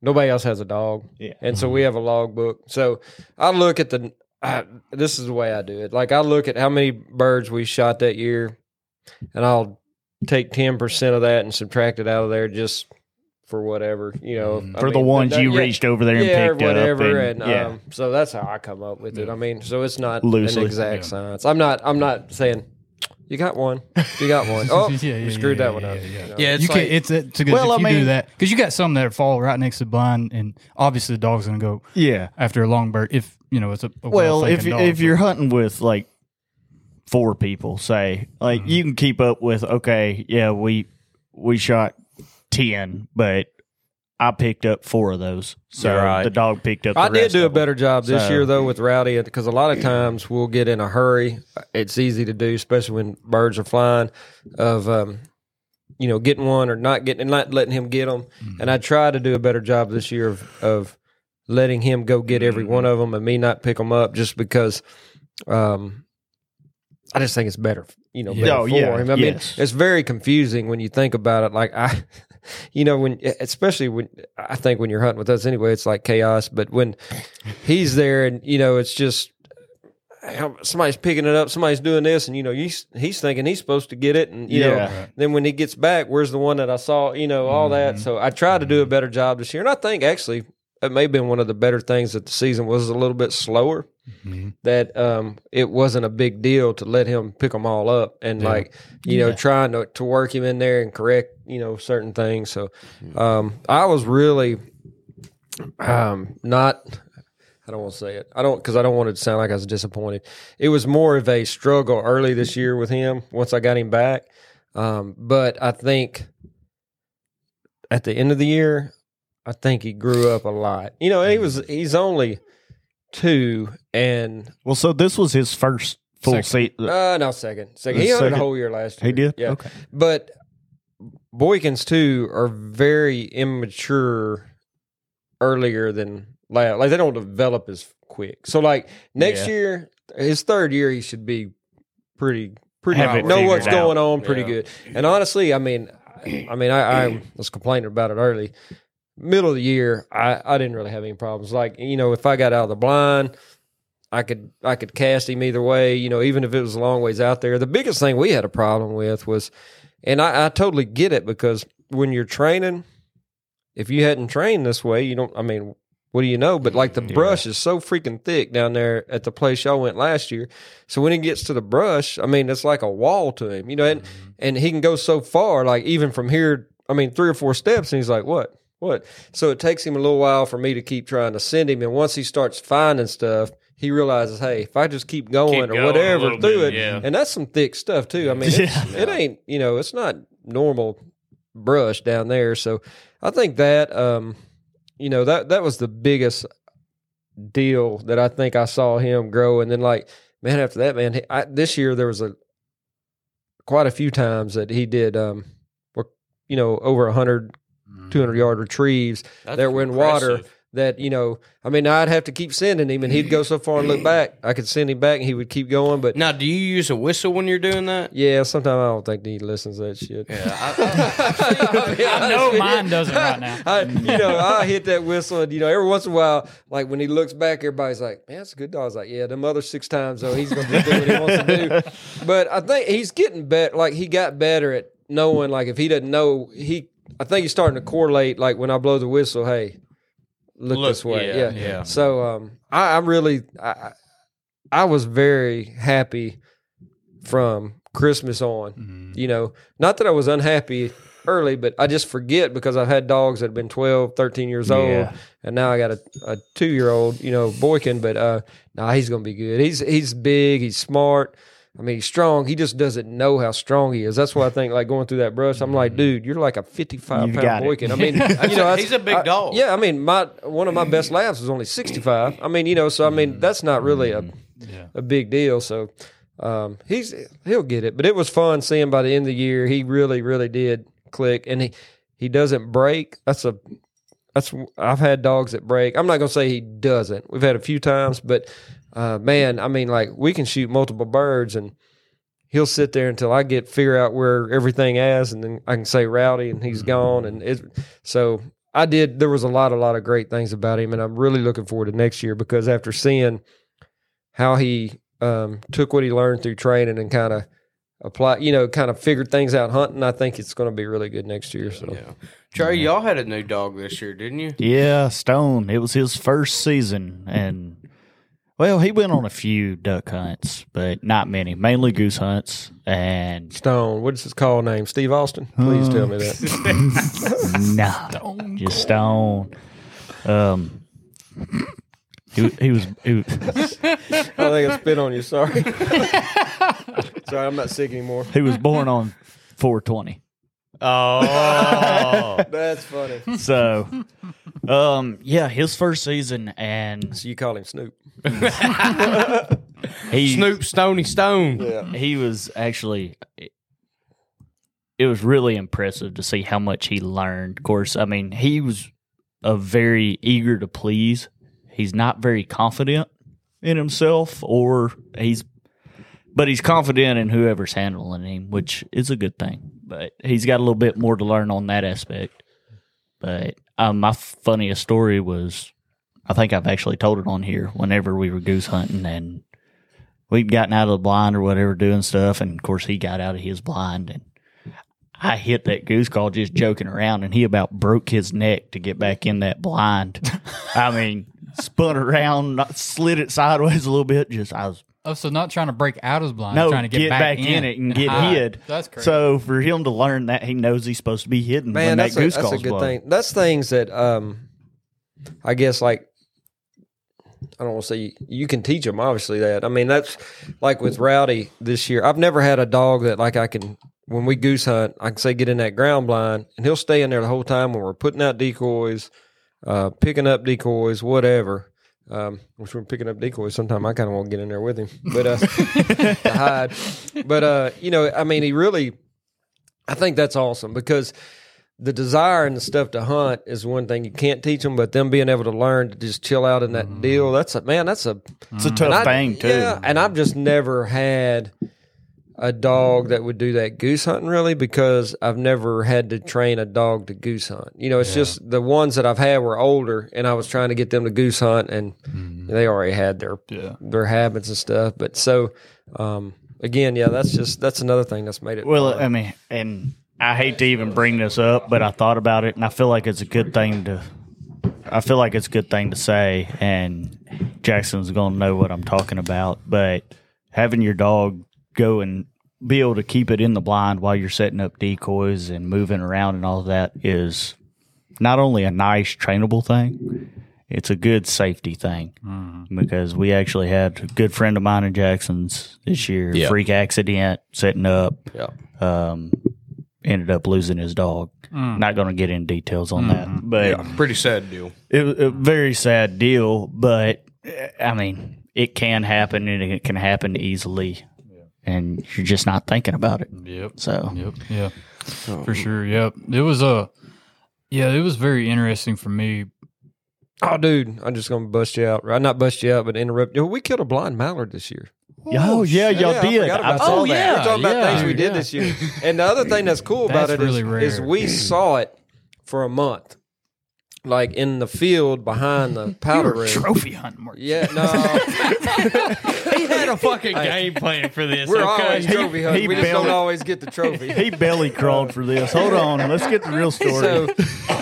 Speaker 4: nobody else has a dog.
Speaker 2: Yeah.
Speaker 4: And so we have a log book. So I look at the, I, this is the way I do it. Like, I look at how many birds we shot that year, and I'll take 10% of that and subtract it out of there just for whatever, you know. I
Speaker 2: for the ones
Speaker 4: but,
Speaker 2: you
Speaker 4: yeah,
Speaker 2: reached over there and
Speaker 4: yeah, or
Speaker 2: picked
Speaker 4: whatever,
Speaker 2: up?
Speaker 4: and,
Speaker 2: yeah.
Speaker 4: um, so that's how I come up with it. I mean, so it's not
Speaker 2: Loosely.
Speaker 4: an exact
Speaker 3: Yeah.
Speaker 4: science. I'm not. I'm not saying you got one. You got one. Oh,
Speaker 3: Yeah, yeah,
Speaker 4: we screwed
Speaker 3: yeah,
Speaker 4: that one up.
Speaker 3: yeah, yeah.
Speaker 4: you know.
Speaker 1: yeah, it's
Speaker 3: you
Speaker 1: like,
Speaker 3: can it's it's because
Speaker 2: Well,
Speaker 3: if
Speaker 2: I
Speaker 3: you
Speaker 2: mean-
Speaker 3: do that because you got some that fall right next to the blind and obviously the dog's going to go
Speaker 2: yeah.
Speaker 3: after a long bird if you know it's a, a
Speaker 2: Well, if
Speaker 3: dog,
Speaker 2: if you're
Speaker 3: but-
Speaker 2: hunting with like four people, say like
Speaker 3: Mm-hmm.
Speaker 2: you can keep up with. Okay, yeah, we we shot ten, but I picked up four of those. So
Speaker 1: right.
Speaker 2: the dog picked up. The
Speaker 4: I did
Speaker 2: rest
Speaker 4: do a
Speaker 2: of them.
Speaker 4: better job this
Speaker 2: So-
Speaker 4: year though with Rowdy because a lot of times we'll get in a hurry. It's easy to do, especially when birds are flying. Of um, you know, getting one or not getting, not letting him get them. And I try to do a better job this year of of letting him go get every one of them and me not pick them up just because. Um, I just think it's better, you know,
Speaker 3: Yeah.
Speaker 4: better
Speaker 2: Oh,
Speaker 4: for
Speaker 2: yeah,
Speaker 4: him. I mean, it's very confusing when you think about it. Like I, you know, when especially when I think when you're hunting with us anyway, it's like chaos. But when he's there, and you know, it's just somebody's picking it up, somebody's doing this, and you know, he's he's thinking he's supposed to get it, and you know,
Speaker 2: Yeah.
Speaker 4: then when he gets back, where's the one that I saw? You know, all that. Mm-hmm. So I try to do a better job this year, and I think actually it may have been one of the better things that the season was a little bit slower. That um, it wasn't a big deal to let him pick them all up, and like you know, trying to to work him in there and correct you know certain things. So um, I was really um, not. I don't want to say it. I don't because I don't want it to sound like I was disappointed. It was more of a struggle early this year with him once I got him back. Um, but I think at the end of the year, I think he grew up a lot. You know, he was he's only two and
Speaker 2: Well, so this was his first full seat.
Speaker 4: uh no second second. He
Speaker 2: second-
Speaker 4: a whole year last year.
Speaker 2: He did?
Speaker 4: yeah.
Speaker 2: Okay.
Speaker 4: But Boykins too are very immature earlier than last. Like they don't develop as quick. So like next
Speaker 2: Yeah.
Speaker 4: year, his third year, he should be pretty pretty
Speaker 2: Have
Speaker 4: know what's
Speaker 2: figured out.
Speaker 4: going on pretty
Speaker 1: Yeah.
Speaker 4: good. And honestly, I mean, I mean, I, I was complaining about it early. Middle of the year, I, I didn't really have any problems. Like you know, if I got out of the blind, I could I could cast him either way. You know, even if it was a long ways out there. The biggest thing we had a problem with was, and I, I totally get it because when you're training, if you hadn't trained this way, you don't. I mean, what do you know? But like the brush is so freaking thick down there at the place y'all went last year. So when he gets to the brush, I mean, it's like a wall to him, you know, and mm-hmm. and he can go so far, like even from here. I mean, three or four steps, and he's like, "What? What?" So it takes him a little while for me to keep trying to send him, and once he starts finding stuff. He realizes, hey, if I just keep going
Speaker 1: Keep
Speaker 4: or
Speaker 1: going a
Speaker 4: whatever
Speaker 1: little
Speaker 4: through
Speaker 1: bit,
Speaker 4: it,
Speaker 1: yeah.
Speaker 4: and that's some thick stuff too. I mean, it's,
Speaker 2: Yeah.
Speaker 4: it ain't you know, it's not normal brush down there. So I think that um, you know that that was the biggest deal that I think I saw him grow. And then like man, after that, man, he- I, this year there was a quite a few times that he did um, were, you know, over Mm-hmm. 100, 200 yard retrieves
Speaker 1: That's
Speaker 4: that were in water. That you know, I mean, I'd have to keep sending him, and he'd go so far and look back. I could send him back, and he would keep going. But
Speaker 1: Now, do you use a whistle when you're doing that?
Speaker 4: yeah, sometimes I don't think he listens to that shit.
Speaker 1: Yeah, I,
Speaker 3: I know mine doesn't right now.
Speaker 4: I, you know, I hit that whistle, and you know, every once in a while, like when he looks back, everybody's like, "Man, that's a good dog." I was like, "Yeah, the other six times though, he's gonna do what he wants to do." But I think he's getting better. Like he got better at knowing, like if he doesn't know, he. I think he's starting to correlate. Like when I blow the whistle, hey, look,
Speaker 1: Look,
Speaker 4: this way.
Speaker 1: yeah,
Speaker 4: Yeah,
Speaker 1: yeah.
Speaker 4: So um, I, I'm really, I, I- I was very happy from Christmas on. You know, not that I was unhappy early, but I just forget because I've had dogs that have been 12, 13 years old,
Speaker 2: Yeah.
Speaker 4: and now I got a, a two year old, you know, Boykin. But uh, nah, he's gonna be good. He's he's big, he's smart. I mean, he's strong. He just doesn't know how strong he is. That's why I think, like going through that brush, I'm like, mm-hmm. dude, you're like a 55
Speaker 2: You
Speaker 4: pound
Speaker 2: got.
Speaker 4: Boykin. I mean, you know,
Speaker 1: He's a big
Speaker 4: I-
Speaker 1: dog.
Speaker 4: Yeah, I mean, my one of my best labs was only 65. I mean, you know, so I mean, mm-hmm. that's not really a mm-hmm. a big deal. So um, he's he'll get it. But it was fun seeing by the end of the year he really really did click, and he he doesn't break. That's a that's I've had dogs that break. I'm not gonna say he doesn't. We've had a few times, but uh, man, I mean, like we can shoot multiple birds and. He'll sit there until I get figure out where everything is, and then I can say rowdy, and he's gone. And it, so I did. There was a lot, a lot of great things about him, and I'm really looking forward to next year because after seeing how he um, took what he learned through training and kind of apply, you know, kind of figured things out hunting, I think it's going to be really good next year. So
Speaker 1: yeah. Trey, y'all had a new dog this year, didn't you?
Speaker 2: Yeah, Stone. It was his first season, and well, he went on a few duck hunts, but not many. Mainly goose hunts, and
Speaker 4: Stone, what is his call name? Steve Austin. Please tell me that.
Speaker 2: no, just Stone. Um, he, he was he, was-
Speaker 4: I think I spit on you. Sorry. Sorry, I'm not sick anymore.
Speaker 2: he was born on 420.
Speaker 1: Oh,
Speaker 4: That's funny.
Speaker 2: So, um, yeah, his first season, and
Speaker 4: So you call him Snoop?
Speaker 2: he
Speaker 1: Snoop Stony Stone.
Speaker 4: Yeah.
Speaker 2: he was actually it was really impressive to see how much he learned of course i mean he was a very eager to please he's not very confident in himself or he's but he's confident in whoever's handling him which is a good thing but he's got a little bit more to learn on that aspect but um, my funniest story was i think i've actually told it on here whenever we were goose hunting and we'd gotten out of the blind or whatever doing stuff and of course he got out of his blind and I hit that goose call just joking around and he about broke his neck to get back in that blind. I mean, spun around, slid it sideways a little bit. Just I was
Speaker 3: Oh, so not trying to break out his blind,
Speaker 2: no
Speaker 3: trying to get,
Speaker 2: back, in, it and get
Speaker 3: hide.
Speaker 2: hid.
Speaker 3: That's crazy.
Speaker 2: So for him to learn that, he knows he's supposed to be hidden
Speaker 4: Man,
Speaker 2: when that
Speaker 4: that's, a,
Speaker 2: goose
Speaker 4: that's a
Speaker 2: call's
Speaker 4: good
Speaker 2: blown.
Speaker 4: thing. That's things that um, I guess like I don't want to say you can teach them. Obviously, that I mean that's like with Rowdy this year. I've never had a dog that like I can when we goose hunt. I can say get in that ground blind and he'll stay in there the whole time when we're putting out decoys, uh, picking up decoys, whatever. Um, which we're picking up decoys. Sometimes I kind of want to get in there with him, but uh, to hide. But uh, you know, I mean, he really I think that's awesome because the desire and the stuff to hunt is one thing you can't teach them, but them being able to learn to just chill out in that deal, that's a man, that's a
Speaker 2: It's a tough
Speaker 4: and I-
Speaker 2: thing too.
Speaker 4: Yeah, and I've just never had a dog that would do that goose hunting really because I've never had to train a dog to goose hunt. You know, it's just the ones that I've had were older and I was trying to get them to goose hunt and they already had their
Speaker 3: Yeah.
Speaker 4: their habits and stuff. But so um again, yeah, that's just that's another thing that's made it
Speaker 2: Well,
Speaker 4: fun.
Speaker 2: I mean, and I hate to even bring this up, but I thought about it, and I feel like it's a good thing to. I feel like it's a good thing to say, and Jackson's going to know what I'm talking about. But having your dog go and be able to keep it in the blind while you're setting up decoys and moving around and all that is not only a nice trainable thing, it's a good safety thing because we actually had a good friend of mine in Jackson's this year,
Speaker 1: Yeah.
Speaker 2: freak accident setting up
Speaker 1: Yeah.
Speaker 2: um, ended up losing his dog. Not going to get in details on that, but
Speaker 1: Pretty sad deal.
Speaker 2: it was a very sad deal. But uh, I mean, it can happen, and it can happen easily, and you're just not thinking about it.
Speaker 3: Yep.
Speaker 2: So
Speaker 3: Yep. Yeah. For sure. Yep. It was a. yeah, it was very interesting for me.
Speaker 4: Oh dude, I'm just gonna bust you out. Right? Not bust you out, but interrupt you. We killed a blind mallard this year.
Speaker 2: oh yeah, oh, y'all
Speaker 4: Yeah,
Speaker 2: did.
Speaker 4: forgot
Speaker 2: I,
Speaker 4: about
Speaker 2: saw
Speaker 3: Oh,
Speaker 2: that.
Speaker 3: yeah.
Speaker 4: We're talking about things we did
Speaker 3: yeah.
Speaker 4: this year. And the other thing that's cool about
Speaker 3: That's
Speaker 4: it is,
Speaker 3: really rare.
Speaker 4: is we saw it for a month, like in the field behind the powder room.
Speaker 2: Trophy hunting. Mark.
Speaker 4: yeah, no,
Speaker 1: He had a fucking game plan for this.
Speaker 4: we're
Speaker 1: okay?
Speaker 4: always trophy hunting.
Speaker 2: he
Speaker 4: we just don't always get the trophy.
Speaker 2: He belly crawled for this. Hold on, let's get the real story.
Speaker 4: So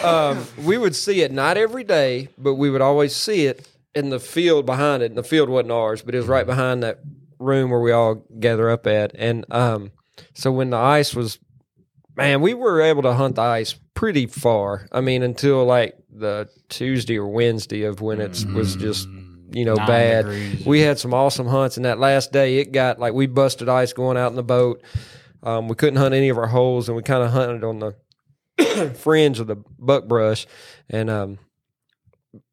Speaker 4: um, we would see it not every day, but we would always see it in the field behind it. And the field wasn't ours, but it was right behind that room where we all gather up at. And um, so when the ice was, man, we were able to hunt the ice pretty far. I mean, until like the Tuesday or Wednesday of when it was just you know
Speaker 3: Nine
Speaker 4: bad.
Speaker 3: degrees.
Speaker 4: We had some awesome hunts, and that last day it got like we busted ice going out in the boat. Um, we couldn't hunt any of our holes, and we kind of hunted on the fringe of the buck brush. And um,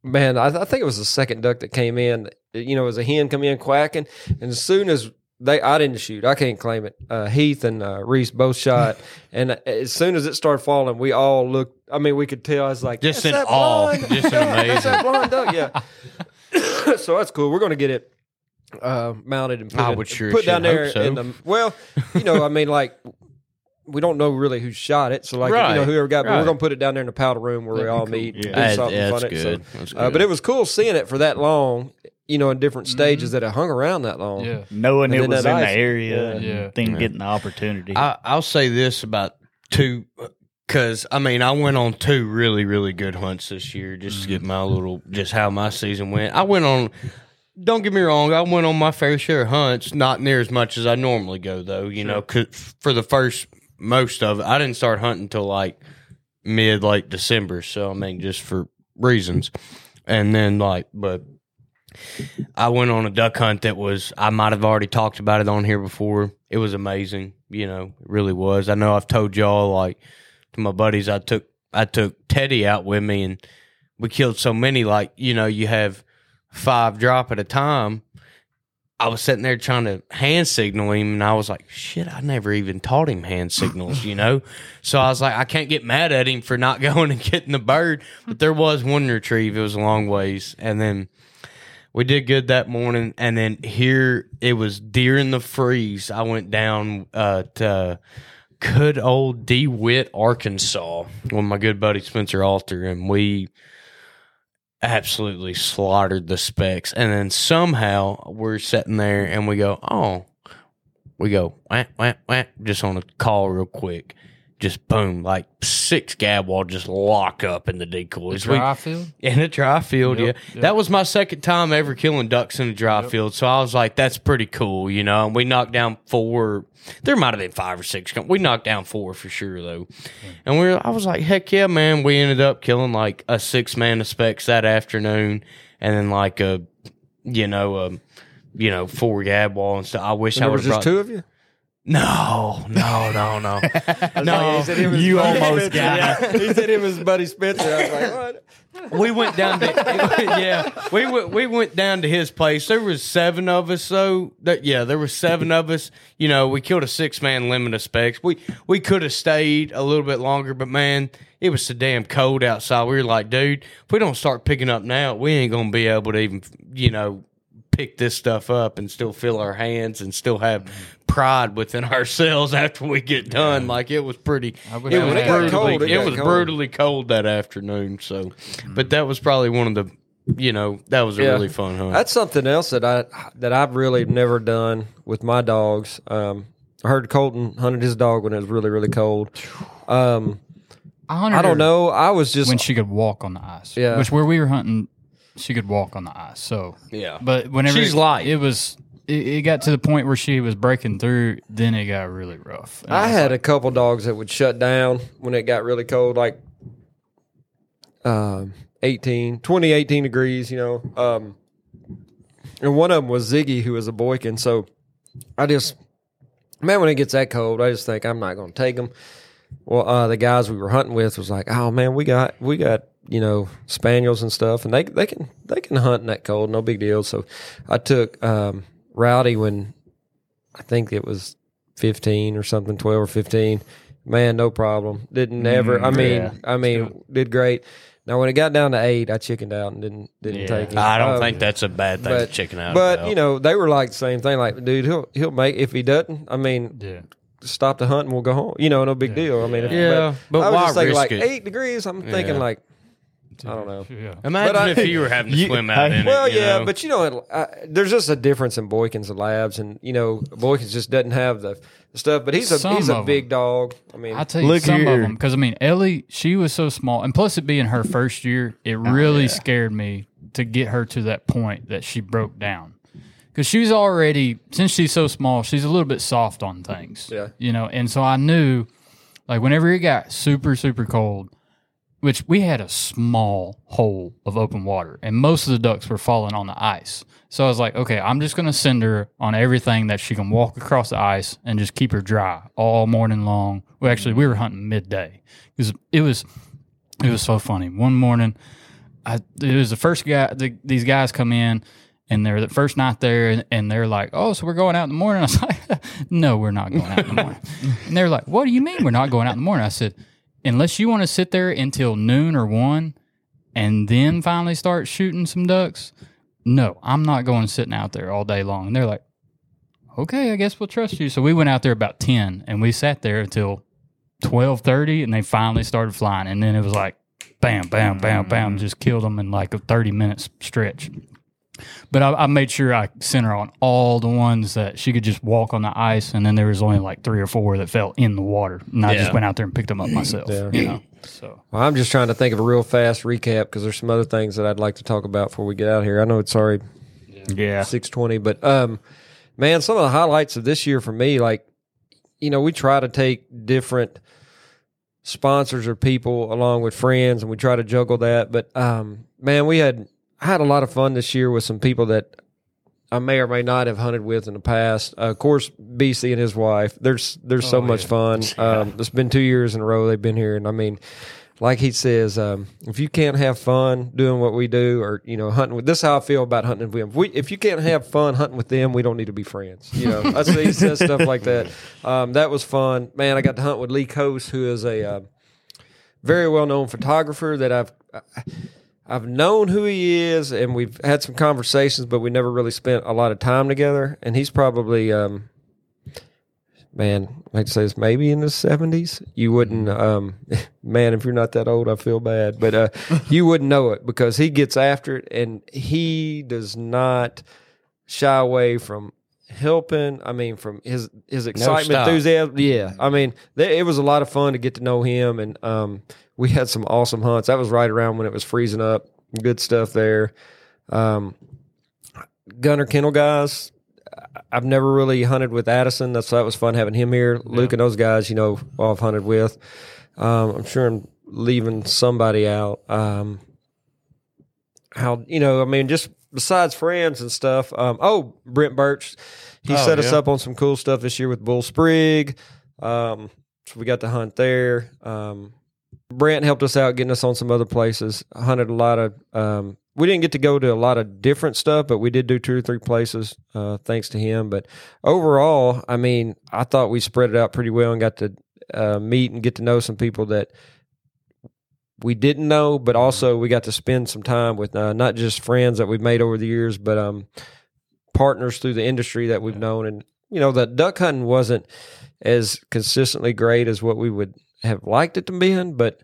Speaker 4: man, I, I think it was the second duck that came in. You know, it was a hen come in quacking, and as soon as they, I didn't shoot. I can't claim it. Uh, Heath and uh, Reese both shot, and as soon as it started falling, we all looked. I mean, we could tell. I was like,
Speaker 1: Just
Speaker 4: "That's
Speaker 1: in
Speaker 4: that
Speaker 1: awe.
Speaker 4: blind-
Speaker 1: Just an
Speaker 4: that's
Speaker 1: amazing.
Speaker 4: that blind duck." Yeah. so that's cool. We're going to get it uh, mounted and put,
Speaker 1: I
Speaker 4: it-
Speaker 1: sure
Speaker 4: put down there.
Speaker 1: so.
Speaker 4: In the, well, you know, I mean, like we don't know really who shot it, so like you know whoever got, but we're going to put it down there in the powder room where we all meet.
Speaker 2: Yeah.
Speaker 4: do
Speaker 1: That-
Speaker 4: something
Speaker 1: that's
Speaker 4: fun. So,
Speaker 1: good. That's
Speaker 4: uh, but it was cool seeing it for that long. You know, in different stages that it hung around that long.
Speaker 3: Yeah.
Speaker 2: Knowing
Speaker 4: And
Speaker 2: it was
Speaker 4: that
Speaker 2: in the area,
Speaker 4: yeah.
Speaker 2: and
Speaker 3: Yeah.
Speaker 2: then getting the opportunity.
Speaker 1: I, I'll say this about two, because I mean I went on two really really good hunts this year just to get mm-hmm. my little just how my season went. I went on. Don't get me wrong, I went on my fair share of hunts, not near as much as I normally go though. You know, 'cause for the first most of it, I didn't start hunting until like mid late December. So I mean, just for reasons, and then like, but I went on a duck hunt that was I might have already talked about it on here before. It was amazing, you know, it really was. I know I've told y'all like to my buddies I took I took Teddy out with me and we killed so many like, you know, you have five drop at a time. I was sitting there trying to hand signal him and I was like, shit, I never even taught him hand signals, you know? So I was like, I can't get mad at him for not going and getting the bird. But there was one retrieve. It was a long ways. And then we did good that morning, and then here it was during the freeze. I went down uh, to good old DeWitt, Arkansas, with my good buddy Spencer Alter, and we absolutely slaughtered the specs. And then somehow we're sitting there, and we go, "Oh," we go, "Wah, wah, wah," just on a call real quick. Just boom, like six gadwall just lock up in the decoys. We-
Speaker 3: Dry field.
Speaker 1: in a dry field,
Speaker 3: Yep,
Speaker 1: yeah.
Speaker 3: yep.
Speaker 1: That was my second time ever killing ducks in a dry field. So I was like, that's pretty cool, you know. And we knocked down four. There might have been five or six. We knocked down four for sure, though. And we were, I was like, heck yeah, man. We ended up killing like a six man of specs that afternoon. And then like a, you know, a, you know, four gadwall and stuff. I wish
Speaker 4: And
Speaker 1: I
Speaker 4: was just
Speaker 1: brought.
Speaker 4: two of you.
Speaker 1: No, no, no, no.
Speaker 4: No, he said him and his
Speaker 2: you
Speaker 4: buddy
Speaker 2: almost got
Speaker 4: Yeah, he said him was buddy Spencer. I was like, what?
Speaker 1: we went down to yeah we went we went down to his place. There was seven of us so that yeah there was seven of us. You know we killed a six man limit of specs. We we could have stayed a little bit longer but man it was so damn cold outside. We were like dude if we don't start picking up now we ain't gonna be able to even you know pick this stuff up and still feel our hands and still have pride within ourselves after we get done like it was pretty
Speaker 3: I wish
Speaker 1: it
Speaker 3: I
Speaker 1: was
Speaker 3: had-
Speaker 1: brutally,
Speaker 4: cold, it
Speaker 1: it
Speaker 4: got
Speaker 1: was
Speaker 4: cold.
Speaker 1: brutally cold that afternoon. So, but that was probably one of the, you know, that was a
Speaker 4: Yeah.
Speaker 1: really fun hunt.
Speaker 4: That's something else that I that I've really never done with my dogs. Um, I heard Colton hunted his dog when it was really really cold. Um,
Speaker 3: I, hunted
Speaker 4: I don't know. I was just
Speaker 3: when she could walk on the ice.
Speaker 4: Yeah.
Speaker 3: which where we were hunting, she could walk on the ice. So
Speaker 1: yeah,
Speaker 3: But whenever
Speaker 1: She's
Speaker 3: it,
Speaker 1: light.
Speaker 3: it was it, it got to the point where she was breaking through. Then it got really rough. And
Speaker 4: I had
Speaker 3: like,
Speaker 4: a couple dogs that would shut down when it got really cold, like um, 18, 20, 18 degrees, you know. Um, and one of them was Ziggy, who was a Boykin. So I just, man, when it gets that cold, I just think I'm not going to take them. Well, uh, the guys we were hunting with was like, oh man, we got we got you know spaniels and stuff, and they they can they can hunt in that cold, no big deal. So I took um, Rowdy when I think it was 15 or something, 12 or 15. Man, no problem. Didn't ever. I mean,
Speaker 2: yeah.
Speaker 4: I mean, did great. Now when it got down to eight, I chickened out and didn't didn't
Speaker 2: Yeah.
Speaker 4: take it.
Speaker 1: I don't
Speaker 4: Um,
Speaker 1: think that's a bad thing.
Speaker 4: but
Speaker 1: to chicken out,
Speaker 4: But
Speaker 1: about.
Speaker 4: you know, they were like the same thing. Like, dude, he'll he'll make if he doesn't. I mean,
Speaker 3: yeah.
Speaker 4: stop the hunt and we'll go home. You know, no big deal. I mean, if,
Speaker 1: Yeah, but
Speaker 4: I was
Speaker 1: why
Speaker 4: just thinking
Speaker 1: risk
Speaker 4: like
Speaker 1: it?
Speaker 4: eight degrees. I'm thinking
Speaker 1: Yeah.
Speaker 4: like, I don't know.
Speaker 3: Yeah.
Speaker 1: imagine
Speaker 4: but I-
Speaker 1: if you were having to
Speaker 2: You-
Speaker 1: swim out in
Speaker 4: Well,
Speaker 1: it. you
Speaker 4: yeah,
Speaker 1: know?
Speaker 4: but you know, it, uh, there's just a difference in Boykins and Labs, and you know, Boykins just doesn't have the, the stuff. But he's a
Speaker 3: Some
Speaker 4: he's a
Speaker 3: of
Speaker 4: big dog. I mean,
Speaker 3: I tell you,
Speaker 2: Look
Speaker 3: some of
Speaker 2: here.
Speaker 3: them because I mean Ellie, she was so small, and plus it being her first year, it really scared me to get her to that point that she broke down. Because she was already, since she's so small, she's a little bit soft on things.
Speaker 4: Yeah.
Speaker 3: you know, and so I knew, like, whenever it got super super cold, which we had a small hole of open water, and most of the ducks were falling on the ice. So I was like, okay, I'm just gonna send her on everything that she can walk across the ice and just keep her dry all morning long. Well, actually, we were hunting midday because it was it was so funny. One morning, I it was the first guy. The, these guys come in. And they're the first night there, and, and they're like, "Oh, so we're going out in the morning." I was like, "No, we're not going out in the morning." and they're like, "What do you mean we're not going out in the morning?" I said, "Unless you want to sit there until noon or one, and then finally start shooting some ducks, no, I'm not going sitting out there all day long." And they're like, "Okay, I guess we'll trust you." So we went out there about ten, and we sat there until twelve thirty, and they finally started flying. And then it was like, bam, bam, bam, bam, mm. just killed them in like a thirty minutes stretch. But I, I made sure I sent her on all the ones that she could just walk on the ice, and then there was only like three or four that fell in the water, and I just went out there and picked them up myself.
Speaker 4: Yeah.
Speaker 3: You know, so
Speaker 4: well, I'm just trying to think of a real fast recap because there's some other things that I'd like to talk about before we get out here. I know it's already
Speaker 2: Yeah.
Speaker 4: six twenty, but um, man, some of the highlights of this year for me, like you know, we try to take different sponsors or people along with friends, and we try to juggle that. But um, man, we had I had a lot of fun this year with some people that I may or may not have hunted with in the past. Uh, of course, BC and his wife. There's there's so
Speaker 3: Oh,
Speaker 4: much
Speaker 3: yeah.
Speaker 4: fun. Um, it's been two years in a row they've been here, and I mean, like he says, um, if you can't have fun doing what we do, or you know, hunting with this, is how I feel about hunting with them. If, we, if you can't have fun hunting with them, we don't need to be friends. You know, I say he says stuff like that. Um, that was fun, man. I got to hunt with Lee Kjos, who is a uh, very well known photographer that I've. I've known who he is, and we've had some conversations, but we never really spent a lot of time together. And he's probably, um, man, I'd say it's maybe in his seventies. You wouldn't, um, man, if you're not that old, I feel bad, but uh, you wouldn't know it because he gets after it, and he does not shy away from helping. I mean, from his his excitement,
Speaker 1: stop.
Speaker 4: enthusiasm. Yeah, I mean, th- it was a lot of fun to get to know him, and um, we had some awesome hunts. That was right around when it was freezing up. Good stuff there. Um, Gunner Kennel guys. I've never really hunted with Addison. That's that was fun having him here. Luke and those guys, you know, all I've hunted with. Um, I'm sure I'm leaving somebody out. Um, how you know? I mean, just besides friends and stuff. Um, oh, Brent Birch, he
Speaker 1: Oh,
Speaker 4: set us up on some cool stuff this year with Bull Sprig. Um, so we got to hunt there. Um, Brent helped us out getting us on some other places. Hunted a lot of. Um, we didn't get to go to a lot of different stuff, but we did do two or three places uh, thanks to him. But overall, I mean, I thought we spread it out pretty well and got to uh, meet and get to know some people that we didn't know, but also we got to spend some time with uh, not just friends that we've made over the years, but um, partners through the industry that we've known. And you know, the duck hunting wasn't as consistently great as what we would have liked it to be in, but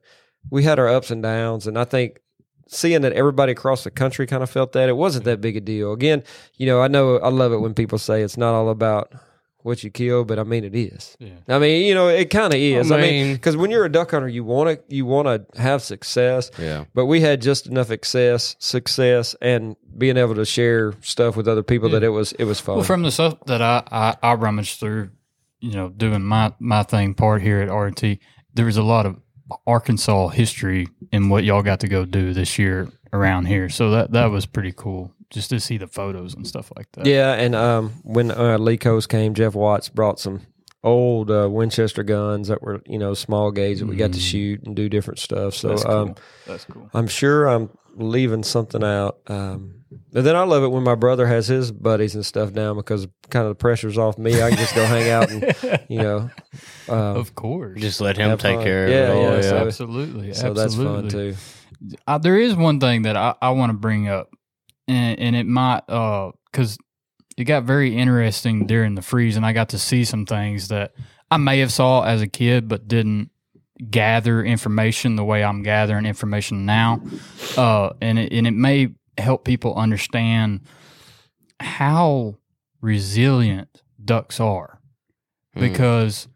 Speaker 4: we had our ups and downs. And I think seeing that everybody across the country kind of felt that it wasn't that big a deal. Again, you know, I know I love it when people say it's not all about what you kill, but I mean it is.
Speaker 3: Yeah.
Speaker 4: I mean, you know, it kind of is. I mean,
Speaker 1: mean-
Speaker 4: because when you're a duck hunter, you want to you want to have success.
Speaker 1: Yeah.
Speaker 4: But we had just enough success, success, and being able to share stuff with other people that it was it was fun.
Speaker 3: Well, from the stuff that I, I, I rummaged through, you know, doing my, my thing part here at RT, there was a lot of Arkansas history in what y'all got to go do this year around here. So that, that was pretty cool just to see the photos and stuff like that.
Speaker 4: yeah, and um, when uh, Lee Kjos came, Jeff Watts brought some old uh, Winchester guns that were you know small gauge that we got to shoot and do different stuff. So
Speaker 3: Mm. That's cool.
Speaker 4: um,
Speaker 3: That's cool.
Speaker 4: I'm sure I'm leaving something out. Um, but then I love it when my brother has his buddies and stuff down because kind of the pressure's off me. I can just go hang out and you know. Um,
Speaker 3: Of course.
Speaker 1: Just let him take
Speaker 4: fun.
Speaker 1: care of
Speaker 4: Yeah,
Speaker 1: it all.
Speaker 4: yeah,
Speaker 1: Yeah,
Speaker 4: so-
Speaker 3: absolutely.
Speaker 4: so
Speaker 3: absolutely.
Speaker 4: that's fun too.
Speaker 3: Uh, there is one thing that I, I want to bring up, and, and it might because it got very interesting during the freeze, and I got to see some things that I may have saw as a kid, but didn't gather information the way I'm gathering information now, uh, and it, and it may help people understand how resilient ducks are
Speaker 1: Hmm.
Speaker 3: because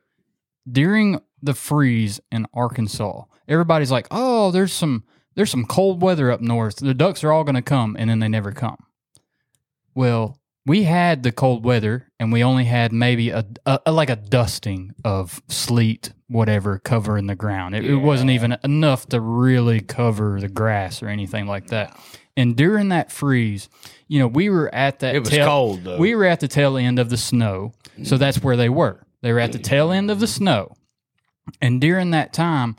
Speaker 3: during the freeze in Arkansas, everybody's like, "Oh, there's some there's some cold weather up north. The ducks are all going to come," and then they never come. Well, we had the cold weather, and we only had maybe a, a, a- like a dusting of sleet, whatever, covering the ground. It, it wasn't even enough to really cover the grass or anything like that. And during that freeze, you know, we were at that.
Speaker 1: It was
Speaker 3: tail-
Speaker 1: cold though.
Speaker 3: we were at the tail end of the snow, so that's where they were. They were at the tail end of the snow, and during that time,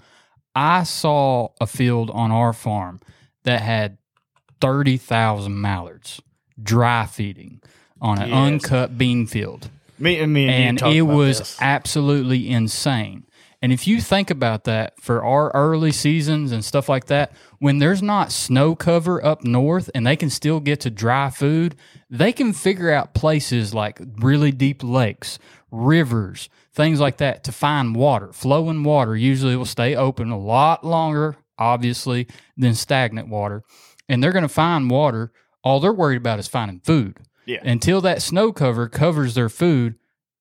Speaker 3: I saw a field on our farm that had thirty thousand mallards dry feeding on an
Speaker 2: Yes.
Speaker 3: uncut bean field
Speaker 2: Me and me and,
Speaker 3: and it was
Speaker 2: this.
Speaker 3: absolutely insane. And if you think about that for our early seasons and stuff like that, when there's not snow cover up north and they can still get to dry food, they can figure out places like really deep lakes, rivers, things like that to find water. Flowing water usually will stay open a lot longer, obviously, than stagnant water. And they're going to find water. All they're worried about is finding food.
Speaker 2: Yeah.
Speaker 3: Until that snow cover covers their food,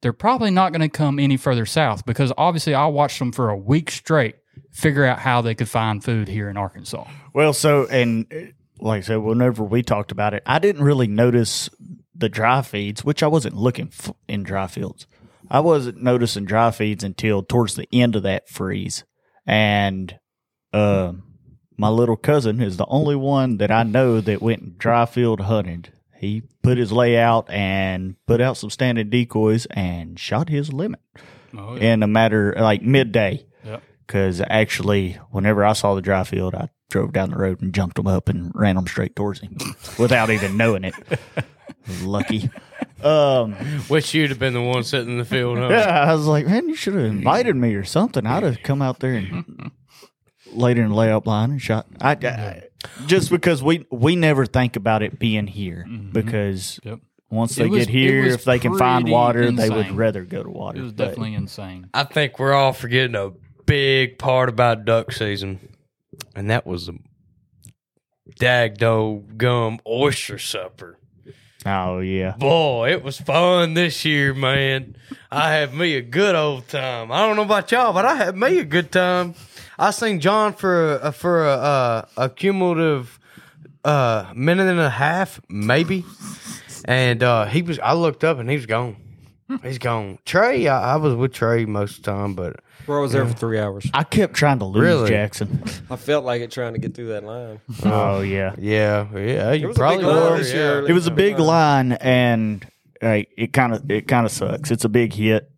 Speaker 3: they're probably not going to come any further south because obviously I watched them for a week straight figure out how they could find food here in Arkansas.
Speaker 2: Well, so and uh, like I said, whenever we talked about it, I didn't really notice the dry feeds, which I wasn't looking f- in dry fields. I wasn't noticing dry feeds until towards the end of that freeze, and uh, my little cousin is the only one that I know that went dry field hunted. He put his layout and put out some standing decoys and shot his limit
Speaker 3: Oh,
Speaker 2: in a matter like midday.
Speaker 3: Yep.
Speaker 2: Because actually, whenever I saw the dry field, I drove down the road and jumped him up and ran them straight towards him without even knowing it. Lucky. Um,
Speaker 1: Wish you'd have been the one sitting in the field. Huh?
Speaker 2: yeah, I was like, man, you should have invited me or something. I'd have come out there and laid in the layout line and shot. I, I just because we we never think about it being here mm-hmm. because
Speaker 3: Yep.
Speaker 2: once they
Speaker 3: was-
Speaker 2: get here, if they can find
Speaker 3: pretty
Speaker 2: water, they would rather go to water.
Speaker 3: It was
Speaker 2: But-
Speaker 3: definitely insane.
Speaker 1: I think we're all forgetting a big part about duck season, and that was the Dagdo gum oyster supper.
Speaker 2: oh yeah.
Speaker 1: Boy, it was fun this year, man. I had me a good old time. I don't know about y'all, but I had me a good time. I seen John for a, for a, uh, a cumulative uh, minute and a half, maybe, and uh, he was. I looked up and he was gone. He's gone. Trey, I, I was with Trey most of the time, but
Speaker 4: Bro, I was there for three hours.
Speaker 2: I kept trying to lose
Speaker 1: Really?
Speaker 2: Jackson.
Speaker 4: I felt like it trying to get through that line.
Speaker 2: Oh yeah.
Speaker 1: yeah, yeah, you
Speaker 4: was a
Speaker 1: probably
Speaker 4: big line
Speaker 1: were.
Speaker 4: this
Speaker 1: yeah.
Speaker 2: It was a big line, and like it kind of it kind of sucks. It's a big hit.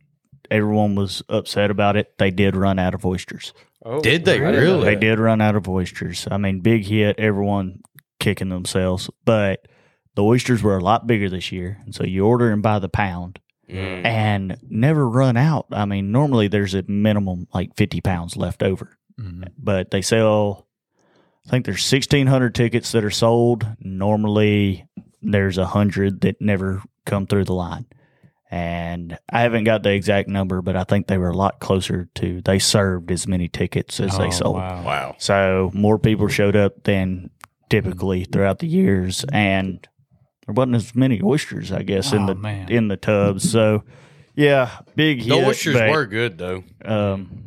Speaker 2: Everyone was upset about it. They did run out of oysters.
Speaker 4: Oh,
Speaker 1: Did they
Speaker 4: I didn't
Speaker 1: really?
Speaker 2: They did run out of oysters. I mean, big hit. Everyone kicking themselves, but the oysters were a lot bigger this year, and so you order them by the pound
Speaker 1: Mm.
Speaker 2: and never run out. I mean, normally there's a minimum like fifty pounds left over,
Speaker 3: Mhm.
Speaker 2: but they sell. I think there's sixteen hundred tickets that are sold. Normally, there's a hundred that never come through the line. And I haven't got the exact number, but I think they were a lot closer to. They served as many tickets as
Speaker 3: Oh,
Speaker 2: they sold.
Speaker 3: Wow.
Speaker 1: Wow.
Speaker 2: So more people showed up than typically throughout the years, and there wasn't as many oysters, I guess, in
Speaker 3: Oh,
Speaker 2: the
Speaker 3: man.
Speaker 2: in the tubs. So yeah, big
Speaker 1: The
Speaker 2: hit.
Speaker 1: oysters
Speaker 2: but,
Speaker 1: were good though.
Speaker 2: um,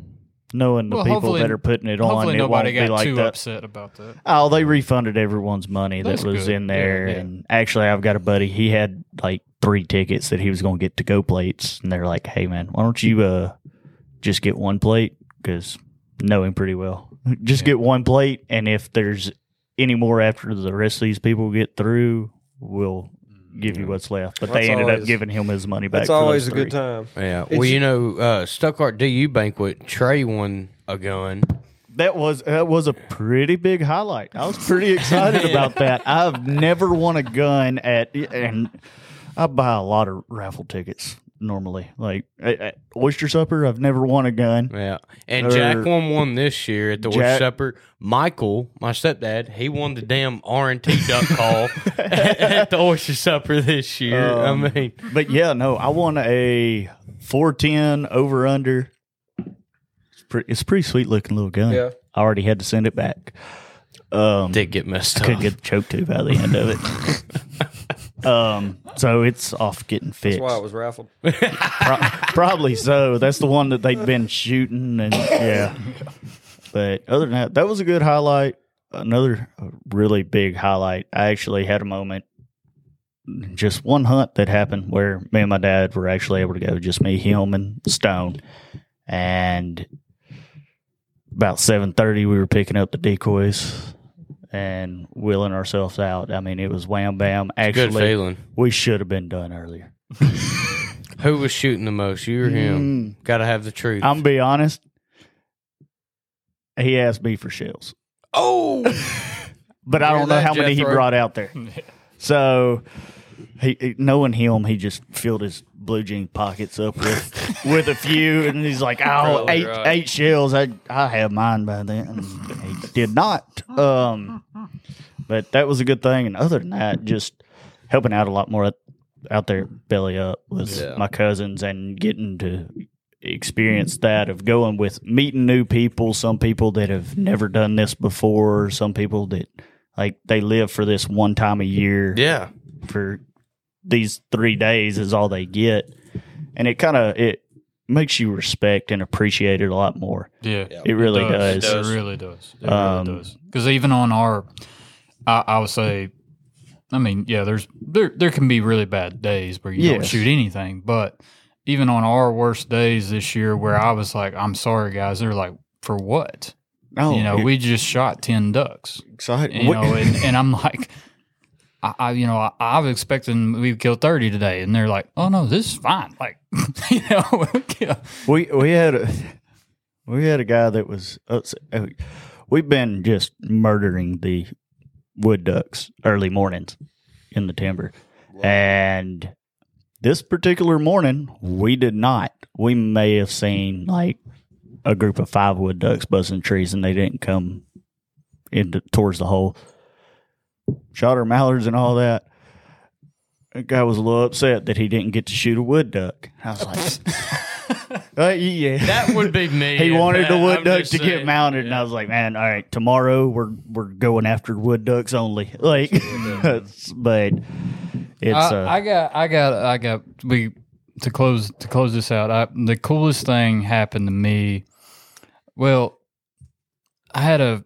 Speaker 2: knowing the
Speaker 3: Well,
Speaker 2: people that are putting it on,
Speaker 3: Hopefully
Speaker 2: it won't
Speaker 3: nobody
Speaker 2: be
Speaker 3: got
Speaker 2: like
Speaker 3: too
Speaker 2: that.
Speaker 3: upset about that.
Speaker 2: Oh, they refunded everyone's money
Speaker 3: That's
Speaker 2: that was
Speaker 3: good.
Speaker 2: in there,
Speaker 3: Yeah, yeah.
Speaker 2: and actually, I've got a buddy. He had like three tickets that he was going to get to go plates, and they're like, "Hey, man, why don't you uh just get one plate? Because know him pretty well. Just
Speaker 3: Yeah.
Speaker 2: get one plate, and if there's any more after the rest of these people get through, we'll give you what's left." But
Speaker 4: That's
Speaker 2: they ended up giving him his money back.
Speaker 4: That's
Speaker 2: for
Speaker 4: always a
Speaker 2: those
Speaker 4: good time.
Speaker 1: Yeah.
Speaker 4: It's-
Speaker 1: well, you know, uh, Stuttgart DU banquet. Trey won a gun.
Speaker 2: That was that was a pretty big highlight. I was pretty excited about that. I've never won a gun at, and I buy a lot of raffle tickets normally. Like at, at Oyster Supper, I've never won a gun.
Speaker 1: Yeah. And
Speaker 2: Or-
Speaker 1: Jack won one this year at the Oyster Supper. Michael, my stepdad, he won the damn R and T duck call at the Oyster Supper this year.
Speaker 2: Um,
Speaker 1: I mean,
Speaker 2: But yeah, no, I won a four ten over under. It's pretty, it's a pretty sweet looking little gun.
Speaker 4: Yeah.
Speaker 2: I already had to send it back. Um,
Speaker 1: did get messed
Speaker 2: I
Speaker 1: up.
Speaker 2: couldn't get the choke tube out of the end of it. um, so it's off getting fixed.
Speaker 4: That's why it was raffled.
Speaker 2: Pro- probably so. That's the one that they've been shooting, and yeah. But other than that, that was a good highlight. Another really big highlight. I actually had a moment, just one hunt that happened where me and my dad were actually able to go, just me, him, and Stone. And about seven thirty, we were picking up the decoys and wheeling ourselves out. I mean, it was wham bam.
Speaker 1: Good
Speaker 2: Actually,
Speaker 1: feeling.
Speaker 2: we should have been done earlier.
Speaker 1: Who was shooting the most? You or him?
Speaker 2: Mm.
Speaker 1: Got to have the truth.
Speaker 2: I'm be honest. He asked me for shells,
Speaker 1: oh,
Speaker 2: but I
Speaker 1: Hear
Speaker 2: don't know
Speaker 1: that,
Speaker 2: how many he
Speaker 1: Jethro?
Speaker 2: brought out there. So, he, he- knowing him, he just filled his blue jean pockets up with with a few, and he's like, "Oh,
Speaker 1: Probably
Speaker 2: eight
Speaker 1: right.
Speaker 2: eight shells. I I have mine by then." And he did not. Um, but that was a good thing. And other than that, just helping out a lot more out there, belly up with
Speaker 1: Yeah.
Speaker 2: my cousins and getting to experience that of going with meeting new people. Some people that have never done this before. Some people that like they live for this one time a year
Speaker 1: yeah.
Speaker 2: for these three days is all they get, and it kind of it makes you respect and appreciate it a lot more.
Speaker 3: Yeah,
Speaker 2: It really does.
Speaker 3: It, really does. It
Speaker 2: Um,
Speaker 3: really does. Because even on our, I, I would say, I mean, yeah, there's there there can be really bad days where you don't shoot anything, but even on our worst days this year, where I was like, I'm sorry, guys, they're like, for what?
Speaker 2: Oh,
Speaker 3: you know,
Speaker 2: it-
Speaker 3: we just shot ten ducks.
Speaker 2: excited.
Speaker 3: You know, and, and I'm like. I, I, you know, I, I was expecting we would kill thirty today, and they're like, "Oh no, this is fine." Like, you know, yeah.
Speaker 2: we we had a we had a guy that was uh, We've been just murdering the wood ducks early mornings in the timber, and this particular morning we did not. We may have seen like a group of five wood ducks buzzing trees, and they didn't come into towards the hole. Shot our mallards and all that. That guy was a little upset that he didn't get to shoot a wood duck. I was like, uh, yeah.
Speaker 1: That would be me.
Speaker 2: he
Speaker 1: if
Speaker 2: wanted the wood
Speaker 1: I'm
Speaker 2: duck
Speaker 1: just
Speaker 2: to get
Speaker 1: saying.
Speaker 2: mounted, and I was like, man, all right, tomorrow we're we're going after wood ducks only. Like, but it's
Speaker 3: I,
Speaker 2: uh,
Speaker 3: I got, I got, I got. We to close to close this out. I, the coolest thing happened to me. Well, I had a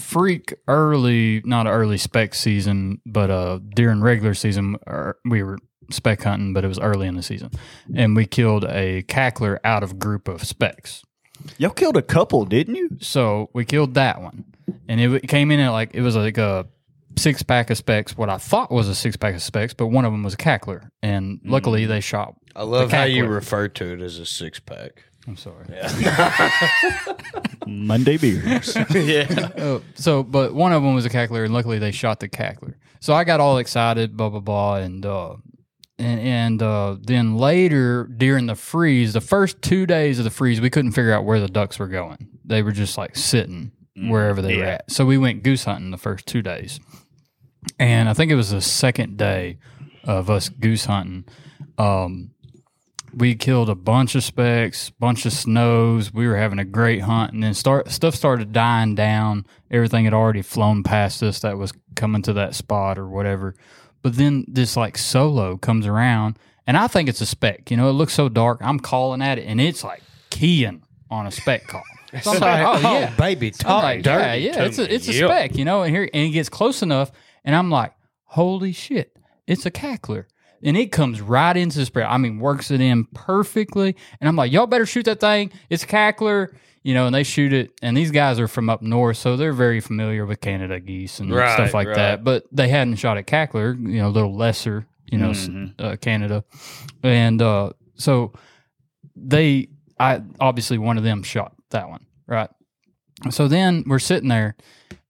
Speaker 3: freak early, not early spec season, but uh during regular season er, we were spec hunting, but it was early in the season, and we killed a cackler out of group of specs.
Speaker 2: y'all killed a couple, didn't you?
Speaker 3: So we killed that one, and it, came in at like it was like a six pack of specs. What I thought was a six pack of specs, but one of them was a cackler, and luckily they shot.
Speaker 1: I love how you refer to it as a six pack.
Speaker 3: I'm sorry.
Speaker 2: Monday beers.
Speaker 1: yeah.
Speaker 3: Oh, so, but one of them was a cackler, and luckily they shot the cackler. So I got all excited, blah blah blah, and uh, and and uh, then later during the freeze, the first two days of the freeze, we couldn't figure out where the ducks were going. They were just like sitting wherever they were at. So we went goose hunting the first two days, and I think it was the second day of us goose hunting. Um, we killed a bunch of specks, bunch of snows. We were having a great hunt, and then start stuff started dying down. Everything had already flown past us that was coming to that spot or whatever. But then this like solo comes around, and I think it's a speck. You know, it looks so dark. I'm calling at it, and it's like keying on a speck call. So I'm like, oh yeah,
Speaker 1: baby, talk
Speaker 3: like, yeah, yeah, it's a it's a
Speaker 1: Yep.
Speaker 3: speck, you know, and here and it gets close enough, and I'm like, holy shit, it's a cackler. And it comes right into the spread. I mean, works it in perfectly. And I'm like, y'all better shoot that thing. It's cackler. You know, and they shoot it. And these guys are from up north, so they're very familiar with Canada geese and
Speaker 1: Right,
Speaker 3: stuff like
Speaker 1: right.
Speaker 3: that. But they hadn't shot at cackler, you know, a little lesser, you know, s- uh, Canada. And uh, so they, I obviously one of them shot that one, right? So then we're sitting there,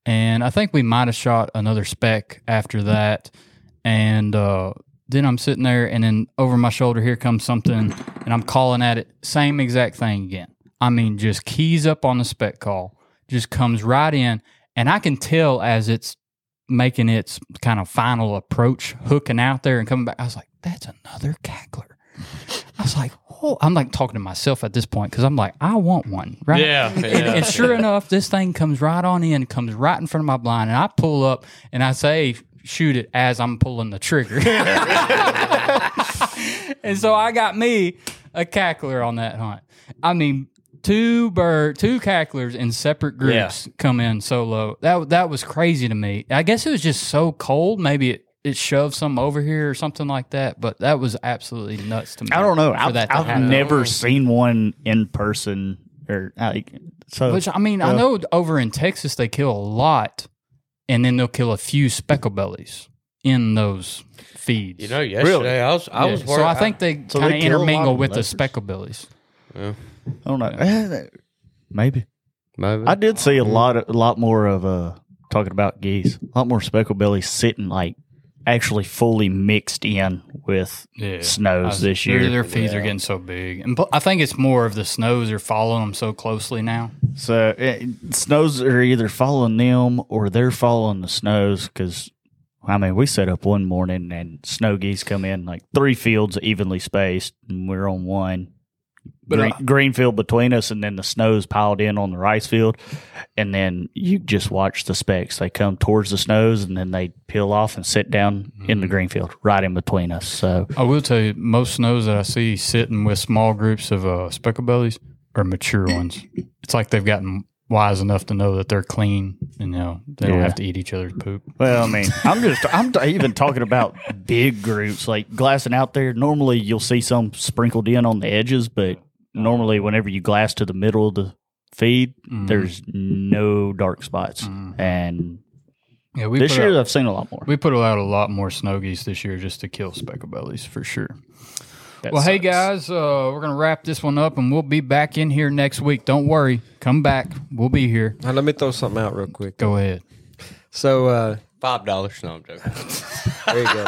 Speaker 3: and I think we might have shot another speck after that. And uh, then I'm sitting there, and then over my shoulder, here comes something, and I'm calling at it. Same exact thing again. I mean, just keys up on the spec call, just comes right in, and I can tell as it's making its kind of final approach, hooking out there and coming back. I was like, that's another cackler. I was like, oh, I'm like talking to myself at this point because I'm like, I want one, right?
Speaker 1: Yeah,
Speaker 3: And,
Speaker 1: yeah,
Speaker 3: and sure enough, this thing comes right on in, comes right in front of my blind, and I pull up and I say, shoot it as I'm pulling the trigger. and so I got me a cackler on that hunt. I mean, two bird, two cacklers in separate groups come in solo. That that was crazy to me. I guess it was just so cold. Maybe it. It shoved some over here or something like that, but that was absolutely nuts to me.
Speaker 2: I don't know. I've,
Speaker 3: that
Speaker 2: I've never seen one in person or like so.
Speaker 3: Which I mean, I know over in Texas they kill a lot, and then they'll kill a few specklebellies in those feeds.
Speaker 1: You know, yesterday I was I
Speaker 3: Yeah,
Speaker 1: was
Speaker 3: so. I think they
Speaker 2: So
Speaker 3: kind of
Speaker 2: kill a lot
Speaker 3: intermingle
Speaker 2: of
Speaker 3: with the
Speaker 2: leopards.
Speaker 3: specklebellies.
Speaker 2: I don't know. Maybe
Speaker 1: maybe.
Speaker 2: I did see a lot of, a lot more of uh talking about geese. A lot more specklebellies sitting like actually fully mixed in with
Speaker 3: Yeah,
Speaker 2: snows this
Speaker 3: Their,
Speaker 2: year.
Speaker 3: their feeds are getting so big, and I think it's more of the snows are following them so closely now.
Speaker 2: So eh, snows are either following them or they're following the snows because. I mean, we set up one morning and snow geese come in like three fields evenly spaced, and we're on one.
Speaker 3: But,
Speaker 2: green,
Speaker 3: uh,
Speaker 2: green field between us, and then the snow's piled in on the rice field, and then you just watch the specks. They come towards the snows, and then they peel off and sit down in
Speaker 3: Mm-hmm.
Speaker 2: the green field right in between us. So
Speaker 3: I will tell you, most snows that I see sitting with small groups of uh, specklebellies are mature ones. It's like they've gotten wise enough to know that they're clean and you know they don't have to eat each other's poop.
Speaker 2: Well, I mean, I'm just I'm t- even talking about big groups like glassing out there. Normally, you'll see some sprinkled in on the edges, but normally, whenever you glass to the middle of the feed,
Speaker 3: Mhm.
Speaker 2: there's no dark spots.
Speaker 3: Mhm.
Speaker 2: And
Speaker 3: Yeah, we
Speaker 2: this year,
Speaker 3: out,
Speaker 2: I've seen a lot more.
Speaker 3: we put out a lot more snow geese this year just to kill specklebellies for sure.
Speaker 2: That
Speaker 3: well, hey guys, uh, we're gonna wrap this one up, and we'll be back in here next week. Don't worry, come back. We'll be here.
Speaker 4: Now, let me throw something out real quick.
Speaker 3: Go ahead.
Speaker 4: So, uh,
Speaker 1: Five dollars. No, I'm joking.
Speaker 4: There you go.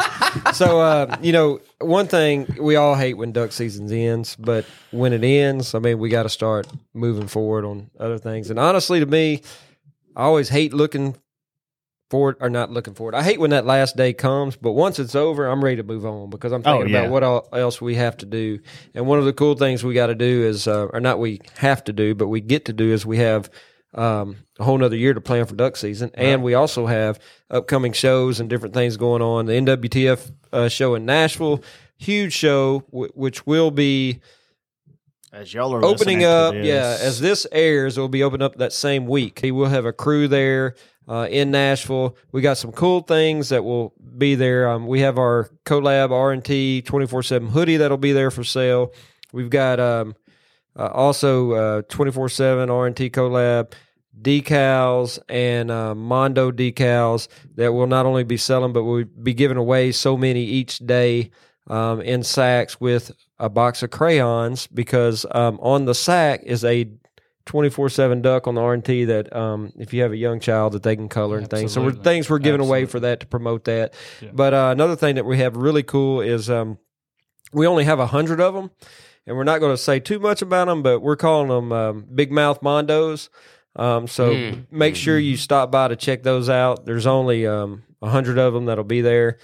Speaker 4: so, uh, you know, one thing we all hate when duck season ends, but when it ends, I mean, we got to start moving forward on other things. And honestly, to me, I always hate looking forward or not looking forward. I hate when that last day comes, but once it's over, I'm ready to move on because I'm thinking
Speaker 2: Oh, yeah.
Speaker 4: about what el- else we have to do. And one of the cool things we got to do is, uh, or not we have to do, but we get to do is we have um, a whole nother year to plan for duck season, and we also have upcoming shows and different things going on. The NWTF uh, show in Nashville, huge show, w- which will be
Speaker 2: As y'all are
Speaker 4: opening up. Yeah, as this airs, it will be opening up that same week. We'll have a crew there uh, in Nashville. We got some cool things that will be there. Um, we have our collab R and T twenty four seven hoodie that'll be there for sale. We've got um, uh, also twenty four seven R and T collab decals and uh, Mondo decals that will not only be selling, but we'll be giving away so many each day um, in sacks with a box of crayons because um, on the sack is a 24-7 duck on the R&T that um, if you have a young child that they can color and things. So we're, things we're giving away for that to promote that.
Speaker 3: Yeah.
Speaker 4: But uh, another thing that we have really cool is um, we only have a hundred of them, and we're not going to say too much about them, but we're calling them um, big mouth mondos. Um, so
Speaker 1: Mm.
Speaker 4: make sure you stop by to check those out. There's only um, a hundred of them that'll be there.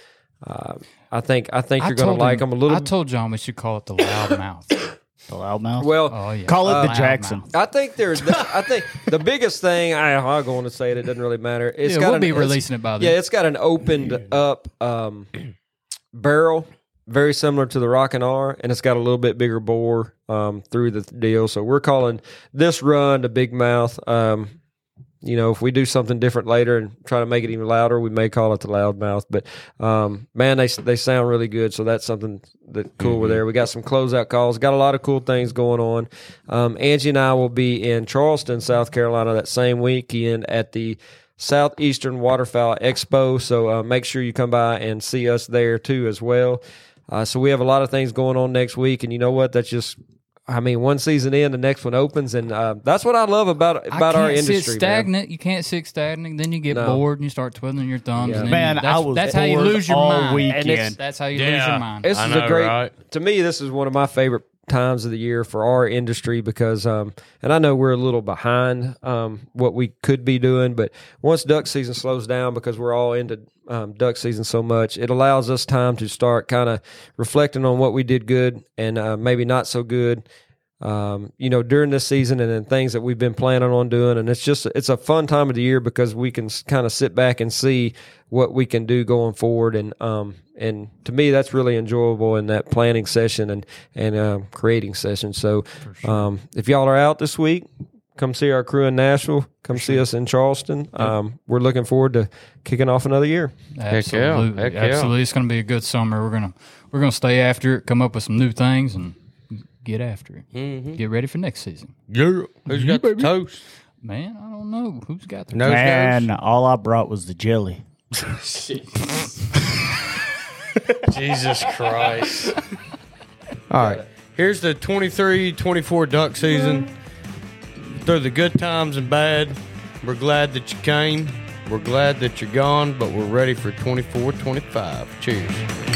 Speaker 4: Uh, I think I think
Speaker 3: I
Speaker 4: you're going to like them a little.
Speaker 3: I told John we should call it the loud mouth.
Speaker 2: The loudmouth.
Speaker 4: well,
Speaker 3: Oh yeah,
Speaker 2: Call it the
Speaker 3: Loud
Speaker 2: Jackson.
Speaker 4: I think there's. I think the biggest thing I, I'll go on to say it. It doesn't really matter. It's
Speaker 3: Yeah,
Speaker 4: got
Speaker 3: we'll
Speaker 4: an,
Speaker 3: be releasing it by
Speaker 4: the.
Speaker 3: Yeah,
Speaker 4: it's got an opened up um, barrel, very similar to the Rockin' R, and it's got a little bit bigger bore um, through the deal. So we're calling this run the Big Mouth. Um, you know, if we do something different later and try to make it even louder, we may call it the loudmouth. But um, man, they they sound really good. So that's something that cool with there. We got some closeout calls. Got a lot of cool things going on. Um, Angie and I will be in Charleston, South Carolina, that same weekend at the Southeastern Waterfowl Expo. So uh, make sure you come by and see us there too as well. Uh, so we have a lot of things going on next week, and you know what? That's just. I mean, one season in, the next one opens, and uh, that's what I love about about our
Speaker 3: can't
Speaker 4: industry.
Speaker 3: sit
Speaker 4: man.
Speaker 3: stagnant. You can't sit stagnant. Then you get
Speaker 4: No.
Speaker 3: bored and you start twiddling your thumbs.
Speaker 4: Yeah.
Speaker 3: And
Speaker 2: Man,
Speaker 3: you, that's,
Speaker 2: I was
Speaker 3: that's how you lose your
Speaker 2: all
Speaker 3: mind.
Speaker 2: weekend.
Speaker 3: That's how you lose your mind.
Speaker 4: This
Speaker 1: I
Speaker 4: is
Speaker 1: know,
Speaker 4: a great
Speaker 1: right?
Speaker 4: to me. This is one of my favorite times of the year for our industry because, um, and I know we're a little behind um, what we could be doing, but once duck season slows down because we're all into um, duck season so much, it allows us time to start kind of reflecting on what we did good and uh, maybe not so good. Um, you know, during this season, and then things that we've been planning on doing, and it's just it's a fun time of the year because we can kind of sit back and see what we can do going forward, and um, and to me that's really enjoyable in that planning session and and um, creating session. So, um, if y'all are out this week, come see our crew in Nashville. Come see us in Charleston. Um, we're looking forward to kicking off another year.
Speaker 1: Heck yeah.
Speaker 3: Absolutely,
Speaker 1: Heck yeah.
Speaker 3: absolutely. It's going to be a good summer. We're gonna we're gonna stay after it, come up with some new things, and get after it.
Speaker 1: Mm-hmm.
Speaker 3: Get ready for next season.
Speaker 1: Yeah. Who's got the toast?
Speaker 3: Man, I don't know who's got the
Speaker 1: Nose
Speaker 2: Man,
Speaker 1: goes?
Speaker 2: all I brought was the jelly.
Speaker 1: Jesus Christ. All right. Here's the 23 24 duck season. Through the good times and bad, we're glad that you came. We're glad that you're gone, but we're ready for 24 25. Cheers.